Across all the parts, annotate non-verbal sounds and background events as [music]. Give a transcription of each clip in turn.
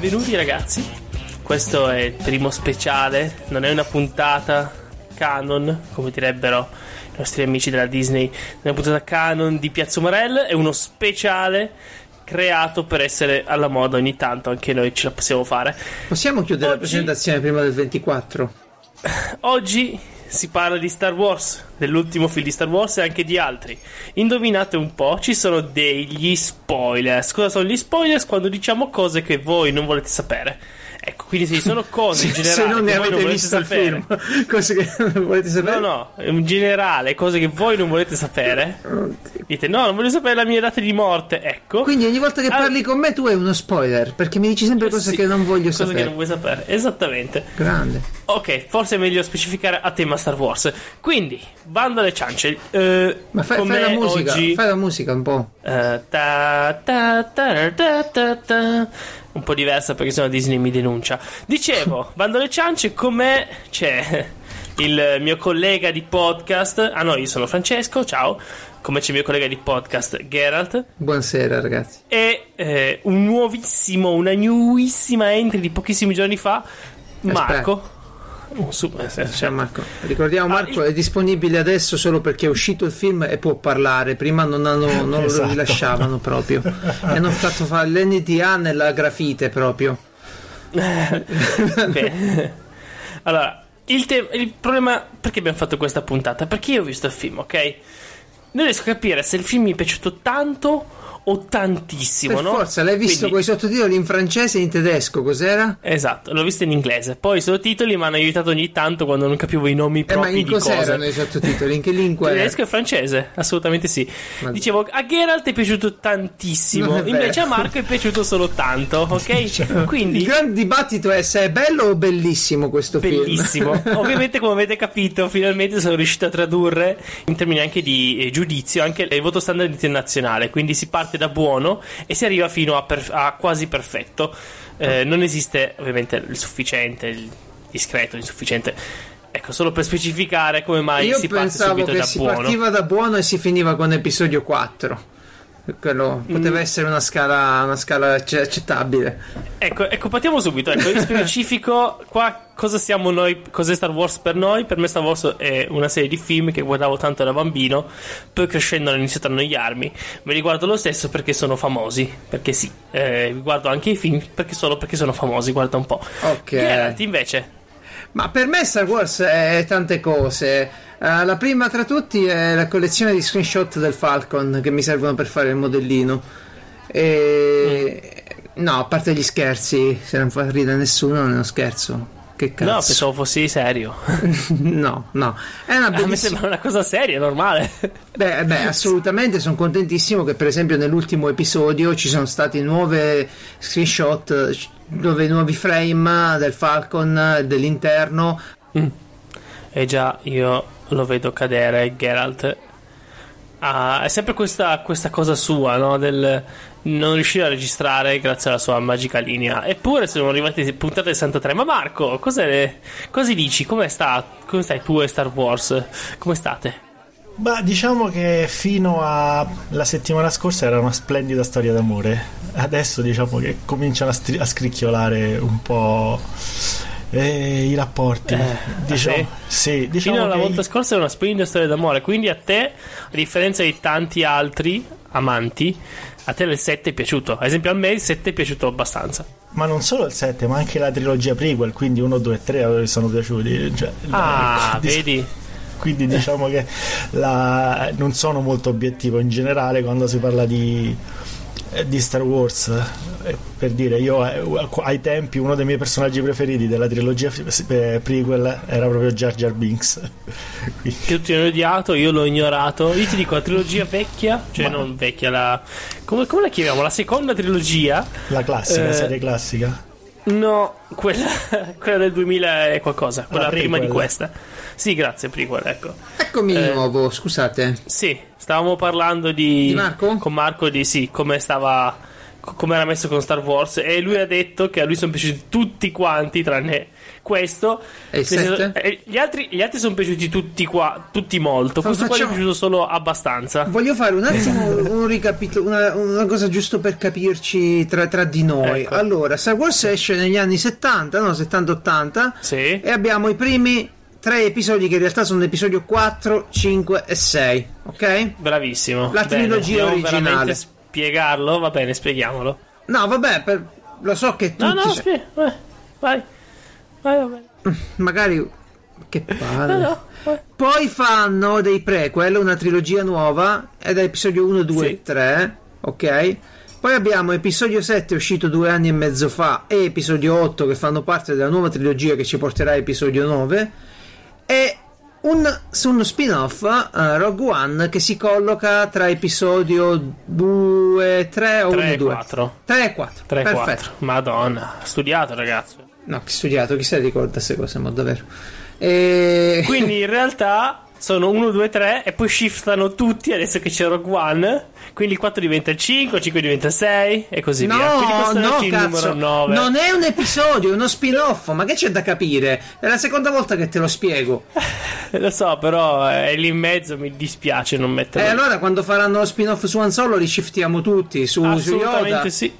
benvenuti ragazzi. Questo è il primo speciale, non è una puntata canon, come direbbero i nostri amici della Disney, è una puntata canon di Piazza Morel, è uno speciale creato per essere alla moda ogni tanto, anche noi ce la possiamo fare. Possiamo chiudere Oggi- la presentazione prima del 24? Oggi si parla di Star Wars, dell'ultimo film di Star Wars e anche di altri. Indovinate un po', ci sono degli spoilers. Cosa sono gli spoilers? Quando diciamo cose che voi non volete sapere. Ecco, quindi se ci sono [laughs] cose in generale se non ne non avete volete visto il sapere. film, [laughs] cose che non volete sapere? No, no, in generale, cose che voi non volete sapere. Dite, no, non voglio sapere la mia data di morte. Ecco. Quindi ogni volta che Ah, parli con me tu hai uno spoiler, perché mi dici sempre cose sì, che non voglio cose sapere. che non vuoi sapere. Esattamente. Grande. Ok, forse è meglio specificare a tema Star Wars. Quindi, bando alle ciance. Eh, Ma fai, fai la musica, oggi? fai la musica un po'. Eh, ta, ta, ta, ta, ta, ta. Un po' diversa perché sennò Disney mi denuncia. Dicevo, [laughs] bando alle ciance, com'è? C'è il mio collega di podcast. Ah no, io sono Francesco, ciao. Come c'è il mio collega di podcast, Geralt. Buonasera ragazzi. E eh, un nuovissimo, una newissima entry di pochissimi giorni fa, Marco. Un super, eh, Ciao cioè, Marco. Ricordiamo Ah, Marco il- è disponibile adesso solo perché è uscito il film e può parlare. Prima non, hanno- non Esatto. lo rilasciavano proprio. e hanno fatto fare l'NDA nella grafite proprio. Bene. Allora, il, te- il problema perché abbiamo fatto questa puntata? Perché io ho visto il film, ok? Non riesco a capire se il film mi è piaciuto tanto o tantissimo, Per no? forza, l'hai visto Quindi- con i sottotitoli in francese e in tedesco, cos'era? Esatto, l'ho visto in inglese. Poi i sottotitoli mi hanno aiutato ogni tanto quando non capivo i nomi Eh, ma propri in di cose. cos'erano i sottotitoli? In che lingua? Tedesco e francese, assolutamente sì. Ma- Dicevo, a Geralt è piaciuto tantissimo, è invece a Marco è piaciuto solo tanto, [laughs] ok? Quindi Il grande dibattito è se è bello o bellissimo questo Bellissimo. film. [laughs] Ovviamente, come avete capito, finalmente sono riuscito a tradurre in termini anche di eh, giudizio anche il voto standard internazionale. Quindi si parte da buono e si arriva fino a, per- a quasi perfetto. Eh, non esiste ovviamente il sufficiente, il discreto, l'insufficiente. Ecco, solo per specificare come mai Io si parte subito che da si buono. partiva da buono e si finiva con episodio 4. Quello poteva Mm. essere una scala, una scala acce- accettabile. Ecco, ecco, partiamo subito. Ecco, in [laughs] specifico, qua cosa siamo noi? Cos'è Star Wars per noi? Per me, Star Wars è una serie di film che guardavo tanto da bambino. Poi crescendo hanno iniziato a annoiarmi. Me li guardo lo stesso perché sono famosi. Perché sì, eh, guardo anche i film perché solo perché sono famosi. Guarda un po'. Ok. Geralt, invece, Ma per me Star Wars è tante cose. Eh, la prima tra tutti è la collezione di screenshot del Falcon che mi servono per fare il modellino. E... No, a parte gli scherzi, se non fa ridere nessuno non è uno scherzo. Che cazzo? no, pensavo fossi serio. [laughs] no, no. È una [laughs] A me bellissima... sembra una cosa seria, normale. Beh, beh, assolutamente sono contentissimo che per esempio nell'ultimo episodio ci sono stati nuove screenshot dove nuovi frame del Falcon dell'interno. E già, io lo vedo cadere, Geralt. Ah, è sempre questa, questa cosa sua, no? Del non riuscire a registrare grazie alla sua magica linea. Eppure sono arrivati puntate 63. Ma Marco, cos'è, cosa dici? Come sta? Come stai tu e Star Wars? Come state? Ma diciamo che fino alla settimana scorsa era una splendida storia d'amore. Adesso diciamo che cominciano a, stri- a scricchiolare un po' eh, i rapporti. Eh, diciamo, ah, sì, diciamo Fino alla volta scorsa era una splendida storia d'amore. Quindi a te, a differenza di tanti altri amanti, a te il 7 è piaciuto. Ad esempio, a me il 7 è piaciuto abbastanza. Ma non solo il 7, ma anche la trilogia prequel, quindi 1, 2 e 3 mi sono piaciuti. Cioè, Ah, di- vedi? Quindi diciamo che la- non sono molto obiettivo in generale quando si parla di, eh, di Star Wars. Eh, Per dire, io eh, ai tempi uno dei miei personaggi preferiti della trilogia eh, prequel era proprio Jar Jar Binks. [laughs] Quindi- che tutti hanno odiato, io l'ho ignorato. Io ti dico la trilogia vecchia, cioè Ma- non vecchia, la. Come, come la chiamiamo? La seconda trilogia? la classica, Eh, serie classica. No, quella, [laughs] quella del 2000 e qualcosa, quella La prima di questa. Sì, grazie, prequel, ecco. Eccomi di Eh. nuovo, scusate. Sì, stavamo parlando di. Di Marco? Con Marco di sì, come stava come era messo con Star Wars e lui ha detto che a lui sono piaciuti tutti quanti tranne questo. E senso- eh, gli, altri, gli altri sono piaciuti tutti qua tutti molto. Questo qua gli è facciamo- piaciuto solo abbastanza. Voglio fare un attimo [laughs] un ricapitolo, una, una cosa giusto per capirci tra, tra di noi. Ecco. Allora, Star Wars esce negli anni 70, no, 70-80, sì. E abbiamo i primi tre episodi che in realtà sono l'episodio 4, 5 e 6, ok? bravissimo. La Bene, trilogia originale. spiegarlo? Va bene spieghiamolo. No, vabbè, per- lo so che tutti... no no se- spie- vai vai vai va bene magari... Che palle. no no. Poi fanno dei prequel, una trilogia nuova, ed è episodio 1, 2 Sì. e 3, ok? Poi abbiamo episodio 7 uscito due anni e mezzo fa e episodio 8 che fanno parte della nuova trilogia che ci porterà a episodio 9 e un, su uno spin-off, eh, Rogue One, che si colloca tra episodio 2, 3 o 1, 3 e 2. 4 3 e 4. 3 e Perfetto. 4 madonna studiato ragazzo No, che studiato, chi se ne ricorda queste cose, ma davvero. E... [laughs] Quindi in realtà sono 1, 2, 3 e poi shiftano tutti adesso che c'è Rogue One. Quindi il 4 diventa il 5, il 5 diventa il 6 e così via. Quindi No, è no, il numero 9. non è un episodio, è uno spin-off, ma che c'è da capire? È la seconda volta che te lo spiego. [laughs] Lo so, però è lì in mezzo, mi dispiace non E metterlo. allora quando faranno lo spin-off su Han Solo li shiftiamo tutti su, su Yoda. Assolutamente sì.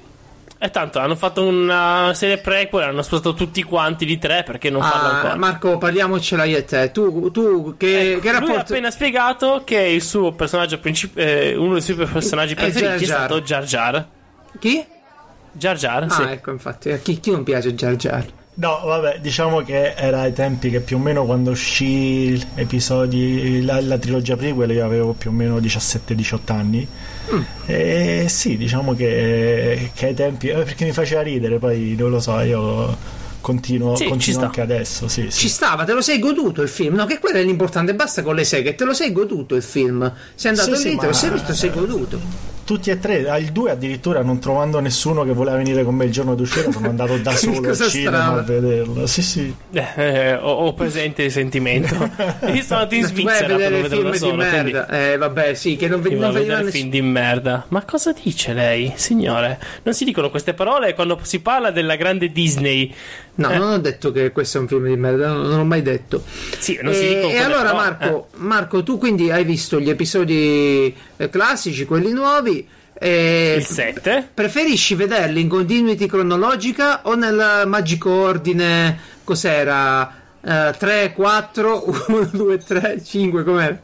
E tanto hanno fatto una serie prequel, hanno spostato tutti quanti di tre perché non farlo Ah, ancora. Marco, parliamocela io e te. Tu, tu che, Ecco, che Lui ha rapporto... appena spiegato che il suo personaggio principale, uno dei suoi personaggi È preferiti Jar è stato Jar Jar. Chi? Jar Jar, Ah, sì. ecco, infatti. A chi, chi non piace Jar Jar? No, vabbè, diciamo che era ai tempi che più o meno quando uscì episodi, la, la trilogia prequel io avevo più o meno 17-18 anni. Mm. E sì, diciamo che, che ai tempi, eh, perché mi faceva ridere, poi non lo so, io continuo, Sì, continuo anche adesso. Sì, sì. Ci stava, te lo sei goduto il film? No, che quello è l'importante, basta con le seghe, te lo sei goduto il film. Sei andato lì, te lo sei visto, sei goduto. Tutti e tre, al 2 addirittura non trovando nessuno che voleva venire con me il giorno d'uscita, sono andato da [laughs] solo al cinema strana. a vederlo. Sì, sì. Eh, eh, ho, ho presente il sentimento. [laughs] Io sono andato in Svizzera per vedere non il vederlo film da di solo. quindi- merda. Eh, vabbè, sì, che non, Io non vado a veniva vedere nessuno. film di merda. Ma cosa dice lei, signore? Non si dicono queste parole quando si parla della grande Disney. No, Eh. non ho detto che questo è un film di merda, non, non l'ho mai detto. Sì, non si e, dicono e quelle allora, parole. Marco, Marco, tu quindi hai visto gli episodi eh, classici, quelli nuovi. Eh, E il 7. Preferisci vederli in continuity cronologica o nel magico ordine? Cos'era? Eh, 3, 4, 1, 2, 3, 5, com'era?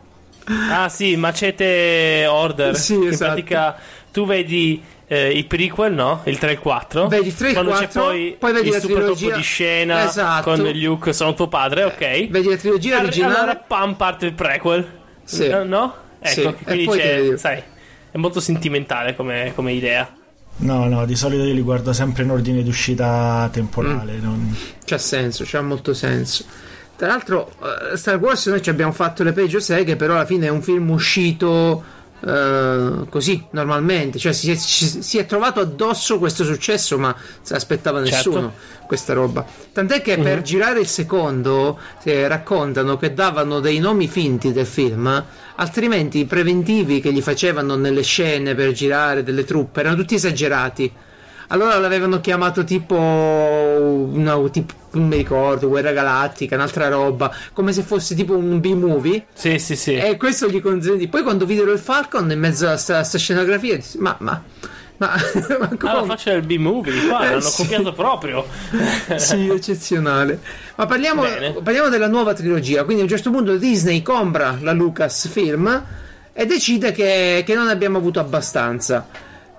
Ah, sì, Macete Order. Sì, che esatto. in pratica tu vedi eh, i prequel, no? Il 3 e il 4. Vedi il 3 e il Quando 4, c'è poi, poi vedi il la super trilogia- di scena Esatto. con Luke, sono tuo padre, ok? Vedi la trilogia originale? Allora, pam, parte il prequel. Sì. No? no? Ecco, Sì, quindi c'è, sai, è molto sentimentale come, come idea. No, no, di solito io li guardo sempre in ordine d'uscita temporale. Mm. non- C'ha senso, c'ha molto senso. Tra l'altro, eh, Star Wars noi ci abbiamo fatto le peggio seghe, però alla fine è un film uscito eh, così normalmente. Cioè, si è, ci- si è trovato addosso questo successo, ma se l'aspettava Certo. nessuno questa roba. Tant'è che per girare il secondo eh, raccontano che davano dei nomi finti del film, altrimenti i preventivi che gli facevano nelle scene per girare delle truppe erano tutti esagerati. Allora l'avevano chiamato tipo, no, tipo non mi ricordo, Guerra Galattica, un'altra roba, come se fosse tipo un B-movie. Sì, sì, sì. E questo gli consentì. Poi quando videro il Falcon in mezzo a sta, sta scenografia, dissi, ma, [laughs] ma, ma, ma come? Alla faccia del B-movie, qua Eh, l'hanno sì. copiato proprio. [laughs] sì, eccezionale. Ma parliamo, parliamo della nuova trilogia. Quindi a un certo punto Disney compra la Lucasfilm e decide che, che non abbiamo avuto abbastanza.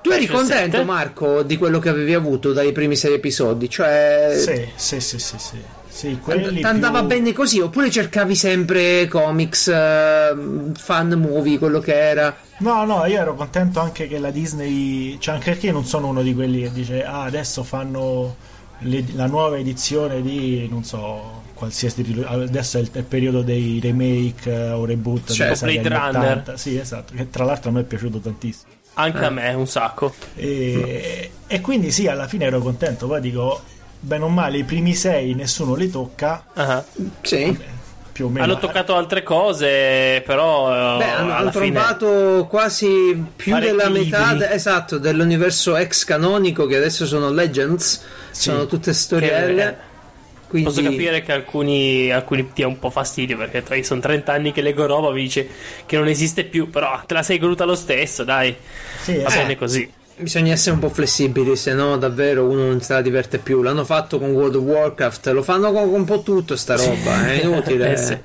Tu eri contento, sette? Marco, di quello che avevi avuto dai primi sei episodi? Cioè, Sì, sì, sì, sì, sì. Sì, Ti andava più- bene così oppure cercavi sempre comics, eh, fan movie, quello che era? No, no, io ero contento anche che la Disney, cioè anche perché io non sono uno di quelli che dice ah adesso fanno le- la nuova edizione di non so qualsiasi adesso è il, è il periodo dei remake eh, o reboot Cioè, Blade Runner. 80. Sì, esatto, che tra l'altro a me è piaciuto tantissimo. Anche a me, un sacco. E, e quindi sì, alla fine ero contento, poi dico bene o male i primi sei nessuno li tocca, Ah. Sì. o meno. Hanno toccato altre cose, però. Beh, hanno, hanno fine... trovato quasi più della metà de- esatto, dell'universo ex canonico che adesso sono Legends, Sì. sono tutte storielle. Che- quindi... Posso capire che alcuni, alcuni dia un po' fastidio perché tra- sono 30 anni che leggo roba, mi dice che non esiste più, però te la sei goduta lo stesso, dai, Sì, va esatto. bene così. Bisogna essere un po' flessibili, se no davvero uno non se la diverte più. L'hanno fatto con World of Warcraft, lo fanno con, con un po' tutto sta roba, è inutile. [laughs] Eh, sì.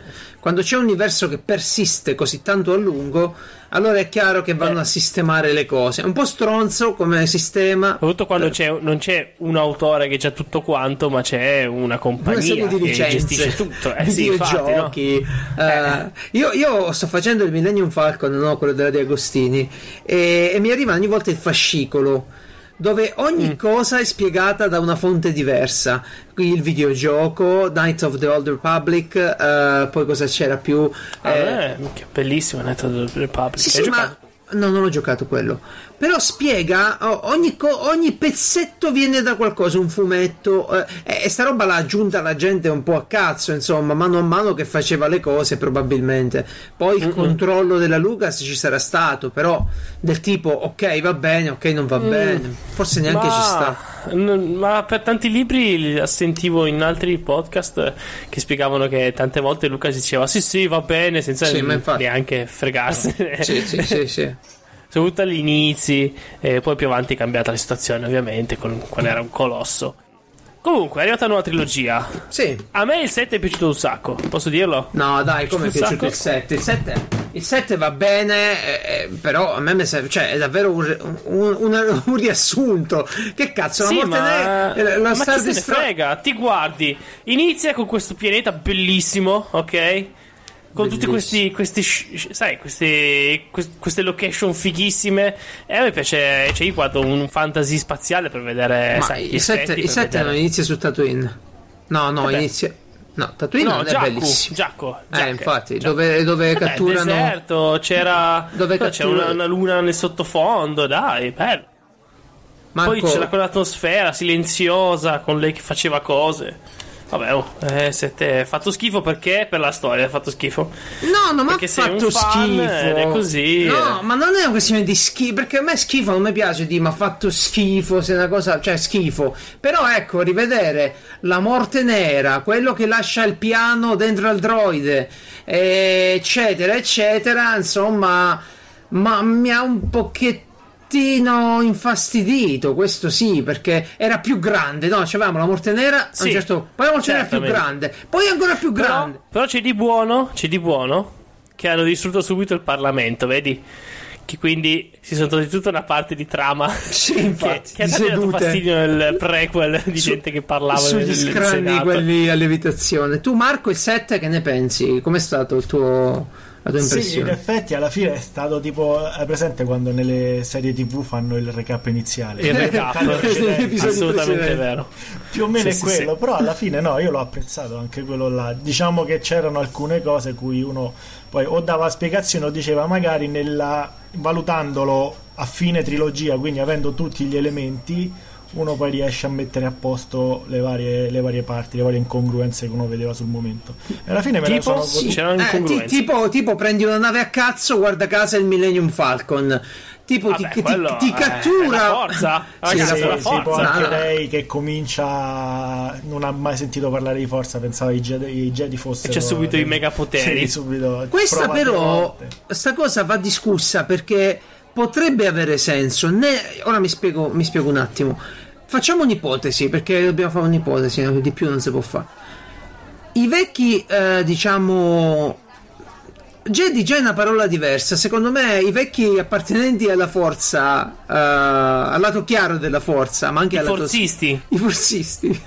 Quando c'è un universo che persiste così tanto a lungo, allora è chiaro che vanno Eh. a sistemare le cose. È un po' stronzo come sistema. Soprattutto quando c'è, non c'è un autore che c'ha tutto quanto, ma c'è una Una compagnia di che licenze, gestisce tutto. Eh [laughs] sì, infatti, no? videogiochi. eh, io, io sto facendo il Millennium Falcon, no? quello della Di Agostini, e, e mi arriva ogni volta il fascicolo dove ogni Mm. cosa è spiegata da una fonte diversa. Qui il videogioco, Knights of the Old Republic, eh, poi cosa c'era più? Ah, Eh, eh, minchia, bellissimo Night of the Republic. sì, sì, ma no, non ho giocato quello. Però spiega oh, ogni, co- ogni pezzetto viene da qualcosa, un fumetto. eh, e sta roba l'ha aggiunta la gente un po' a cazzo, insomma, mano a mano che faceva le cose, probabilmente. Poi il controllo della Lucas ci sarà stato, però del tipo ok, va bene, ok, non va bene. Forse neanche ma, ci sta. n- ma per tanti libri li sentivo in altri podcast che spiegavano che tante volte Luca diceva sì sì va bene senza Sì, neanche fregarsene Sì, sì, sì, sì. [laughs] soprattutto agli inizi e poi più avanti è cambiata la situazione ovviamente con, quando era un colosso comunque è arrivata una nuova trilogia Sì. a me il 7 è piaciuto un sacco posso dirlo? No, dai, come è piaciuto il 7? Il 7, il 7 va bene, eh, eh, però a me mi serve, cioè, è davvero un, un- un- [laughs] un riassunto. Che cazzo, Sì, la morte ma, ne- eh, la ma chi se ne frega? Ti guardi, inizia con questo pianeta bellissimo, ok? Con tutti questi, questi sai, questi, quest- queste location fighissime. E a me piace, cioè io guardo un fantasy spaziale per vedere, sai, gli il 7, effetti, il per 7 vedere- non inizia su Tatooine. No, no, Eh beh. inizia. No, Tatooine No, non è Giacco, bellissimo. Giacco, eh, infatti, Giacco. dove, dove Vabbè, catturano. deserto, c'era, Dove no, c'era cattura- una, una luna nel sottofondo, dai, bello. Poi Marco, c'era quell'atmosfera silenziosa con lei che faceva cose. Vabbè, oh, eh, sette- fatto schifo perché? Per la storia ha fatto schifo. No, non mi ha fatto fan schifo. è così. No, ma non è una questione di schifo. Perché a me schifo non mi piace di ma ha fatto schifo. Se è una cosa. Cioè, schifo. Però ecco, rivedere la morte nera, quello che lascia il piano dentro al droide, eh, eccetera, eccetera. Insomma, ma mi ha un pochettino infastidito. Questo sì, perché era più grande. No, c'avevamo la morte nera. Sì, certo Poi la morte nera più grande. Poi ancora più Però, grande. però c'è di buono, c'è di buono che hanno distrutto subito il Parlamento, vedi? Che quindi si sono tolti tutta una parte di trama Sì, [laughs] che, infatti, che ha dato fastidio nel prequel di Su- gente che parlava sugli scranni Senato. quelli a levitazione. Tu, Marco, il 7 che ne pensi? Com'è stato il tuo, la tua Sì, in impressione? effetti alla fine è stato tipo. Hai presente quando nelle serie TV fanno il recap iniziale? Il recap, [laughs] assolutamente vero. Più o meno Sì, è sì, quello, sì. però alla fine no, io l'ho apprezzato anche quello là. Diciamo che c'erano alcune cose cui uno poi o dava spiegazioni o diceva magari nella, valutandolo a fine trilogia, quindi avendo tutti gli elementi, uno poi riesce a mettere a posto le varie, le varie parti, le varie incongruenze che uno vedeva sul momento. E alla fine me ne Tipo? sono Sì. Eh, ti- incongruenze. tipo, tipo prendi una nave a cazzo, guarda casa il Millennium Falcon. Tipo Vabbè, ti, ti- quello ti cattura. è la forza. Sì, Ragazzi, sì, è la sì, tipo forza. anche lei che comincia non ha mai sentito parlare di forza pensava i Jedi, i Jedi fossero E c'è subito i megapoteri. sì, Questa però, sta cosa va discussa perché potrebbe avere senso. Ne- ora mi spiego, mi spiego un attimo. Facciamo un'ipotesi, perché dobbiamo fare un'ipotesi, no? di più non si può fare. I vecchi, eh, diciamo... Jedi già è una parola diversa. Secondo me i vecchi appartenenti alla forza, eh, al lato chiaro della forza, ma anche I al lato... forzisti, I forzisti.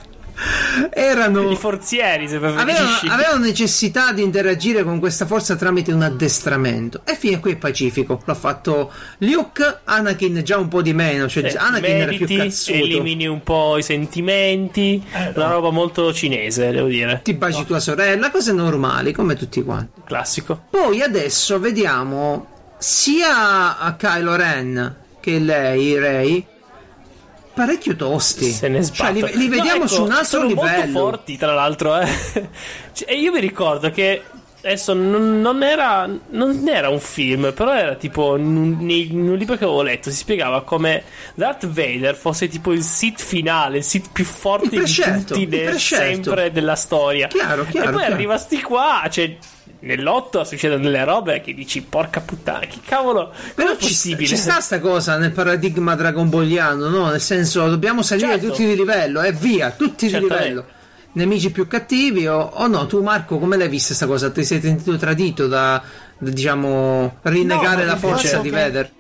Erano... i forzieri, se Avevano, avevano necessità di interagire con questa forza tramite un addestramento. E fino a qui è pacifico. L'ha fatto Luke, Anakin già un po' di meno. Cioè, Eh, Anakin era più cazzuto. elimini un po' i sentimenti, Eh, una no. roba molto cinese, devo dire. Ti baci tua sorella, cose normali, come tutti quanti. Classico. Poi adesso vediamo sia a Kylo Ren che lei, Rey, parecchio tosti. Se ne cioè, li, sbattono. li vediamo No, ecco, su un altro sono livello. molto forti, tra l'altro. Eh. [laughs] Cioè, E io mi ricordo che adesso non, non era, non era un film, però era tipo in in un libro che avevo letto. Si spiegava come Darth Vader fosse tipo il Sith finale, il Sith più forte di tutti de- sempre della storia. Chiaro, chiaro, e poi chiaro. arriva sti qua, cioè. Nell'otto succedono delle robe che dici porca puttana, che cavolo, Però è ci, possibile? ci sta sta cosa nel paradigma dragonbolliano, no? Nel senso, dobbiamo salire Certo. tutti di livello e via, tutti di Certamente. livello. Nemici più cattivi o, o no? Tu, Marco, come l'hai vista sta cosa? Ti sei sentito tradito da, da, diciamo, rinnegare No, la forza di che- Vader?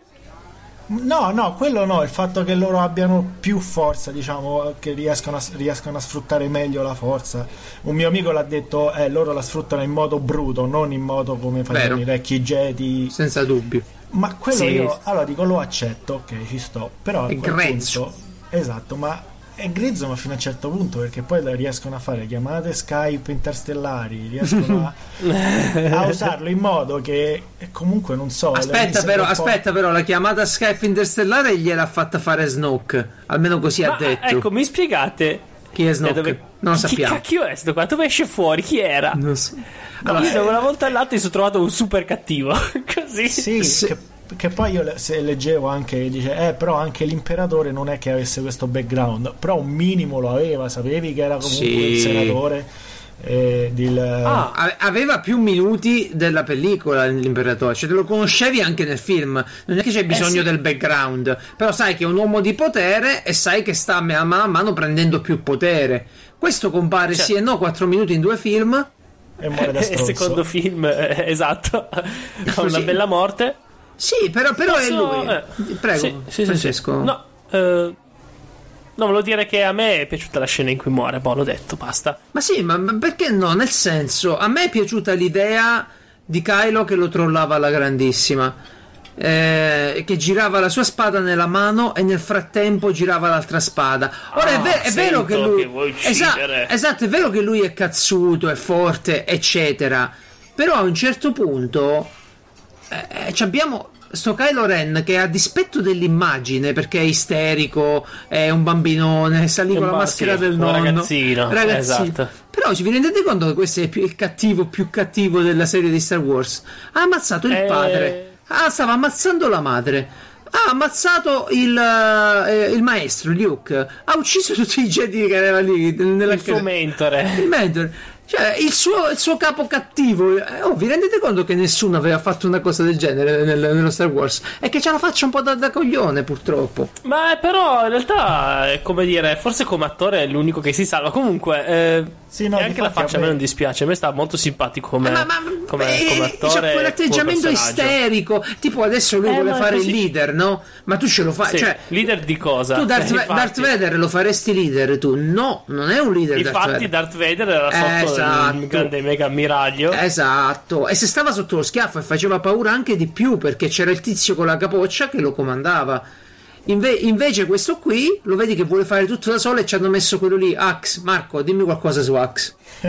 No, no, quello no, il fatto che loro abbiano più forza, diciamo, che riescono a, riescono a sfruttare meglio la forza. Un mio amico l'ha detto, eh, loro la sfruttano in modo bruto, non in modo come facevano i vecchi Jedi. Senza dubbio. Ma quello Sì. io, allora dico, lo accetto, ok, ci sto, però È grezzo. punto- esatto, ma è grezzo ma fino a un certo punto, perché poi riescono a fare chiamate Skype interstellari, riescono a, a [laughs] usarlo in modo che eh, comunque non so... Aspetta, però, aspetta, però, la chiamata Skype interstellare gliel'ha fatta fare Snoke. Almeno così ha Ma, detto. ecco, mi spiegate Chi è Snoke? Da dove- Non lo sappiamo. Chi cacchio è sto qua? Dove esce fuori? Chi era? Non so. Allora, io da una volta all'altra mi sono trovato un super cattivo. [laughs] Così. Sì, Se- che, che poi io se leggevo anche che dice, eh, però anche l'imperatore non è che avesse questo background, però un minimo lo aveva, sapevi che era comunque Sì. il senatore eh, del... Ah, Ave- Aveva più minuti della pellicola l'imperatore, cioè te lo conoscevi anche nel film, non è che c'è bisogno sì. del background, però sai che è un uomo di potere e sai che sta a mano a mano prendendo più potere. Questo compare Cioè- sì e no 4 minuti in due film. e muore da [laughs] il stronzo. secondo film, eh, esatto. [laughs] Così. una bella morte. Sì, però, però è Posso- lui. eh, Prego, sì, sì, Francesco. sì. No, eh, no, volevo dire che a me è piaciuta la scena in cui muore. Boh, l'ho detto, basta. Ma sì, ma perché no? Nel senso, a me è piaciuta l'idea di Kylo che lo trollava alla grandissima. eh, che girava la sua spada nella mano e nel frattempo girava l'altra spada. Ora è, Ah, ve- è vero che lui. che Esa- esatto, è vero che lui è cazzuto, è forte, eccetera. Però a un certo punto. Eh, ci abbiamo. Sto Kylo Ren che a dispetto dell'immagine perché è isterico, è un bambinone, sta lì con la Ma maschera sì, del nonno. ragazzino, esatto. Però ci vi rendete conto che questo è il cattivo più cattivo della serie di Star Wars? Ha ammazzato il Eh. padre. Ah, stava ammazzando la madre. Ha ammazzato il, eh, il maestro Luke. Ha ucciso tutti i Jedi che era lì nella Il suo mentore. il mentore. Cioè, il suo, il suo capo cattivo. eh, Oh, vi rendete conto che nessuno aveva fatto una cosa del genere nel- nello Star Wars? E che ce la faccia un po' da, da coglione, purtroppo. Ma eh, però in realtà, è come dire, forse come attore è l'unico che si salva. Comunque, eh, Sì, no, anche la faccia a me non dispiace. A me sta molto simpatico come, ma, ma come, eh, come c'ha attore. quell'atteggiamento come personaggio. isterico. Tipo, adesso lui Eh, vuole è fare il così. leader, no? Ma tu ce lo fai. Sì, Cioè, leader di cosa? tu, Darth, Eh. Darth Vader, lo faresti leader tu? No, non è un leader. Darth Infatti, Vader. Darth Vader era sotto Esatto. il grande mega ammiraglio. Esatto, e se stava sotto lo schiaffo e faceva paura anche di più perché c'era il tizio con la capoccia che lo comandava. Inve- invece questo qui lo vedi che vuole fare tutto da solo e ci hanno messo quello lì. Axe, Marco, dimmi qualcosa su Axe. [laughs]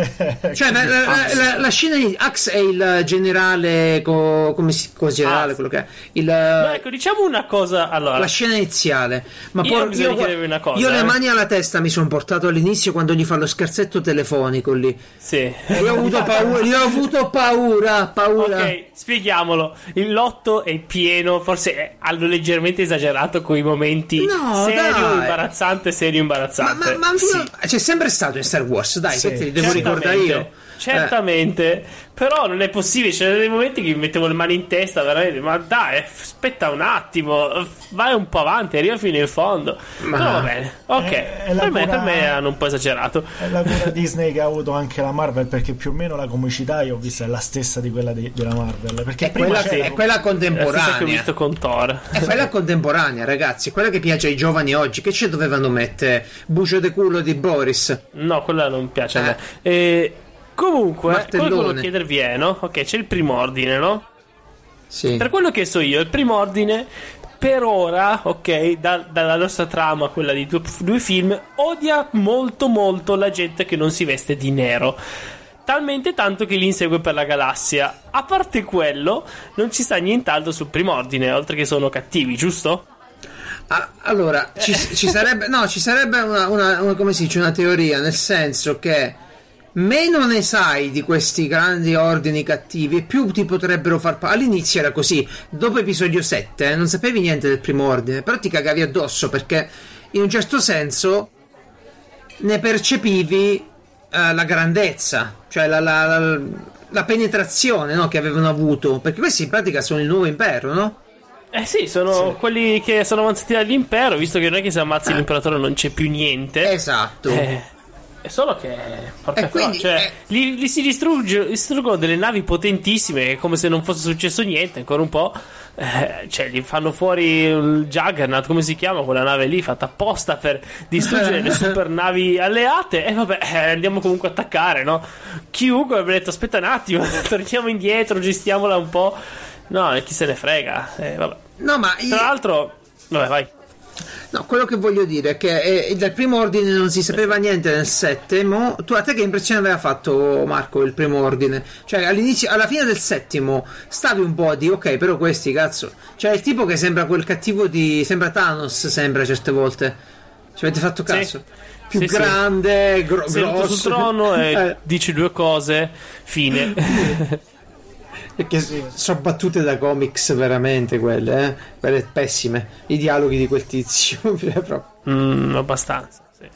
Cioè, la, la- la- la- scena di Axe è il generale, co- come si come generale, quello che è. Il, No, ecco, diciamo una cosa. Allora, la scena iniziale. Ma Io por- io, una cosa, io le eh. mani alla testa mi sono portato all'inizio quando gli fa lo scherzetto telefonico lì. sì. Io ho avuto paura, io ho avuto paura, paura. Ok, spieghiamolo. Il lotto è pieno, forse hanno leggermente esagerato con i momenti No, serio, dai. imbarazzante, serio, Ma, imbarazzante. ma, ma Sì, c'è sempre stato in Star Wars, dai, Sì, te li devo certamente, ricordare io. Certamente, però non è possibile. C'erano dei momenti che mi mettevo le mani in testa, veramente. Ma dai, aspetta un attimo, vai un po' avanti, arriva fino in fondo. Ma- Però va bene, ok. È- è per, me, per me hanno un po' esagerato. È la cura [laughs] Disney che ha avuto anche la Marvel perché più o meno la comicità io ho visto è la stessa di quella di- della Marvel perché È quella, c'era- è quella È la stessa che ho contemporanea. visto con Thor. È quella contemporanea, ragazzi. Quella che piace ai giovani oggi. Che ci dovevano mettere? Bucio de culo di Boris. No, quella non piace a me. Eh. E comunque, quello che volevo chiedervi è, no? Ok, c'è il primordine, no? Sì. Per quello che so io, il primordine per ora, ok, da- dalla nostra trama, quella di due, due film, odia molto molto la gente che non si veste di nero. Talmente tanto che li insegue per la galassia. A parte quello, non ci sta nient'altro sul primordine, oltre che sono cattivi, giusto? Ah, allora, ci, ci, sarebbe, no, ci sarebbe una, una, una, come si dice, una teoria, nel senso che meno ne sai di questi grandi ordini cattivi, più ti potrebbero far pa- All'inizio era così, dopo episodio 7 eh, non sapevi niente del primo ordine, però ti cagavi addosso perché in un certo senso ne percepivi uh, la grandezza, cioè la, la, la, la penetrazione no, che avevano avuto, perché questi in pratica sono il nuovo impero, no? Eh sì, sono sì. quelli che sono avanzati dall'impero, visto che non è che se ammazzi eh. l'imperatore non c'è più niente. Esatto. Eh. È solo che. Porca quindi, cioè, eh... li, li, si distruggono delle navi potentissime, come se non fosse successo niente, ancora un po'. Eh, cioè, gli fanno fuori il Juggernaut, come si chiama quella nave lì, fatta apposta per distruggere le [laughs] super navi alleate. E vabbè, eh, andiamo comunque a attaccare, no? Chiunque avrebbe detto: aspetta un attimo, [laughs] torniamo indietro, gestiamola un po'. No, chi se ne frega. Eh, vabbè. No, ma. Tra l'altro. Vabbè, vai. No, quello che voglio dire è che eh, dal primo ordine non si sapeva niente nel settimo. Tu a te che impressione aveva fatto Marco il primo ordine? Cioè, all'inizio, alla fine del settimo stavi un po' di ok, però questi cazzo. Cioè, il tipo che sembra quel cattivo di. Sembra Thanos, sembra certe volte. Ci avete fatto caso? Sì. Più sì, grande, sì. Gro- grosso. sul trono e [laughs] eh. dici due cose, fine. [laughs] Perché sono battute da comics veramente quelle, eh? quelle pessime. I dialoghi di quel tizio. [laughs] mm, abbastanza, sì.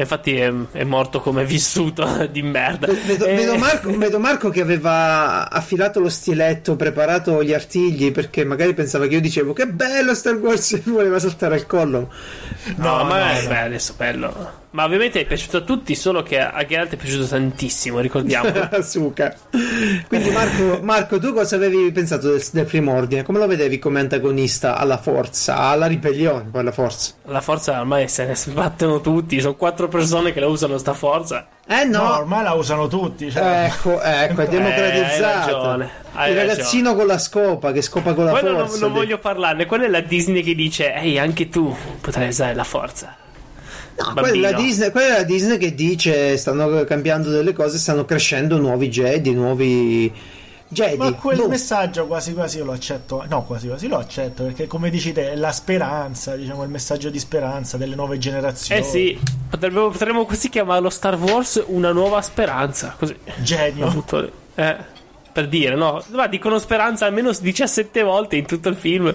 Infatti è, è, morto come vissuto [laughs] di merda. Vedo, e... vedo, Marco, vedo, Marco, che aveva affilato lo stiletto, preparato gli artigli perché magari pensava che io dicevo che bello Star Wars [laughs] e voleva saltare al collo. No, no ma no, è, no. Beh, adesso bello. Ma ovviamente è piaciuto a tutti, solo che a Geralt è piaciuto tantissimo, ricordiamo. [laughs] Suca. Quindi Marco, Marco, tu cosa avevi pensato del, del, primo ordine? Come lo vedevi come antagonista alla forza, alla ribellione, poi alla forza? La forza ormai se ne sbattono tutti, sono quattro persone che la usano sta forza. Eh no. no ormai la usano tutti. Cioè. Ecco, ecco, è democratizzato. [laughs] Eh, hai Il ragazzino con la scopa che scopa con la Poi forza. Non, non voglio parlarne, quella è la Disney che dice, ehi, anche tu potrai usare la forza. No, quella è, Disney, quella è la Disney che dice stanno cambiando delle cose, stanno crescendo nuovi Jedi, nuovi Jedi. Ma quel boh. messaggio quasi quasi io lo accetto, no quasi quasi lo accetto perché come dici te è la speranza, diciamo il messaggio di speranza delle nuove generazioni. Eh sì, potremmo, potremmo così chiamarlo Star Wars una nuova speranza, così. Genio. Eh per dire, no? Ma dicono speranza almeno 17 volte in tutto il film.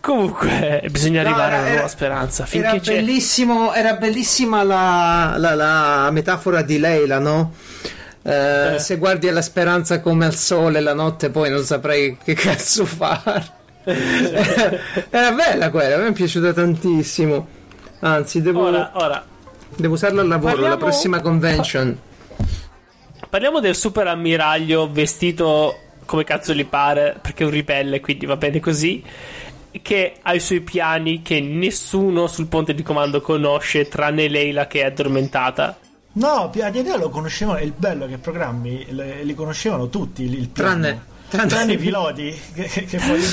Comunque, bisogna no, arrivare alla nuova speranza. Finché era, c'è... bellissimo, era bellissima la, la, la metafora di Leila, no? Eh, eh. Se guardi alla speranza come al sole la notte, poi non saprei che cazzo fare. [laughs] era bella quella, a me è piaciuta tantissimo. Anzi, devo, ora, ora. devo usarla al lavoro, Parliamo... la prossima convention. Parliamo del super ammiraglio vestito come cazzo gli pare, perché è un ribelle, quindi va bene così. Che ha i suoi piani che nessuno sul ponte di comando conosce, tranne Leila che è addormentata. No, piani idea lo conoscevano. Il bello è che i programmi li conoscevano tutti. Il tranne tranne i piloti che, che poi [laughs]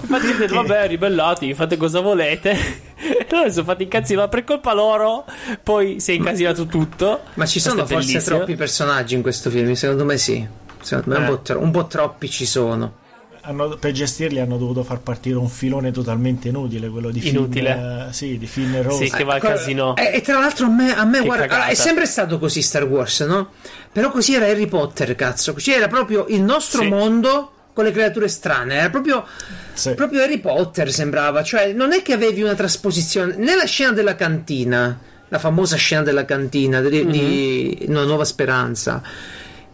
infatti dite vabbè ribellati fate cosa volete. [laughs] Loro sono fatti incazzi ma per colpa loro poi si è incasinato tutto. Ma ci sono forse bellissimo. troppi personaggi in questo film? Secondo me sì. Secondo me eh. un, po tro- un po' troppi ci sono hanno, per gestirli hanno dovuto far partire un filone totalmente inutile, quello di Inutile. Finn, uh, sì, di Finn e Rose. Sì, che va al casino. E, e, tra l'altro a me, a me guarda, allora, è sempre stato così Star Wars, no? Però così era Harry Potter, cazzo. Così era proprio il nostro sì. mondo con le creature strane. Era proprio, sì. proprio Harry Potter, sembrava. Cioè, non è che avevi una trasposizione. Nella scena della cantina, la famosa scena della cantina di, mm-hmm. di Una nuova speranza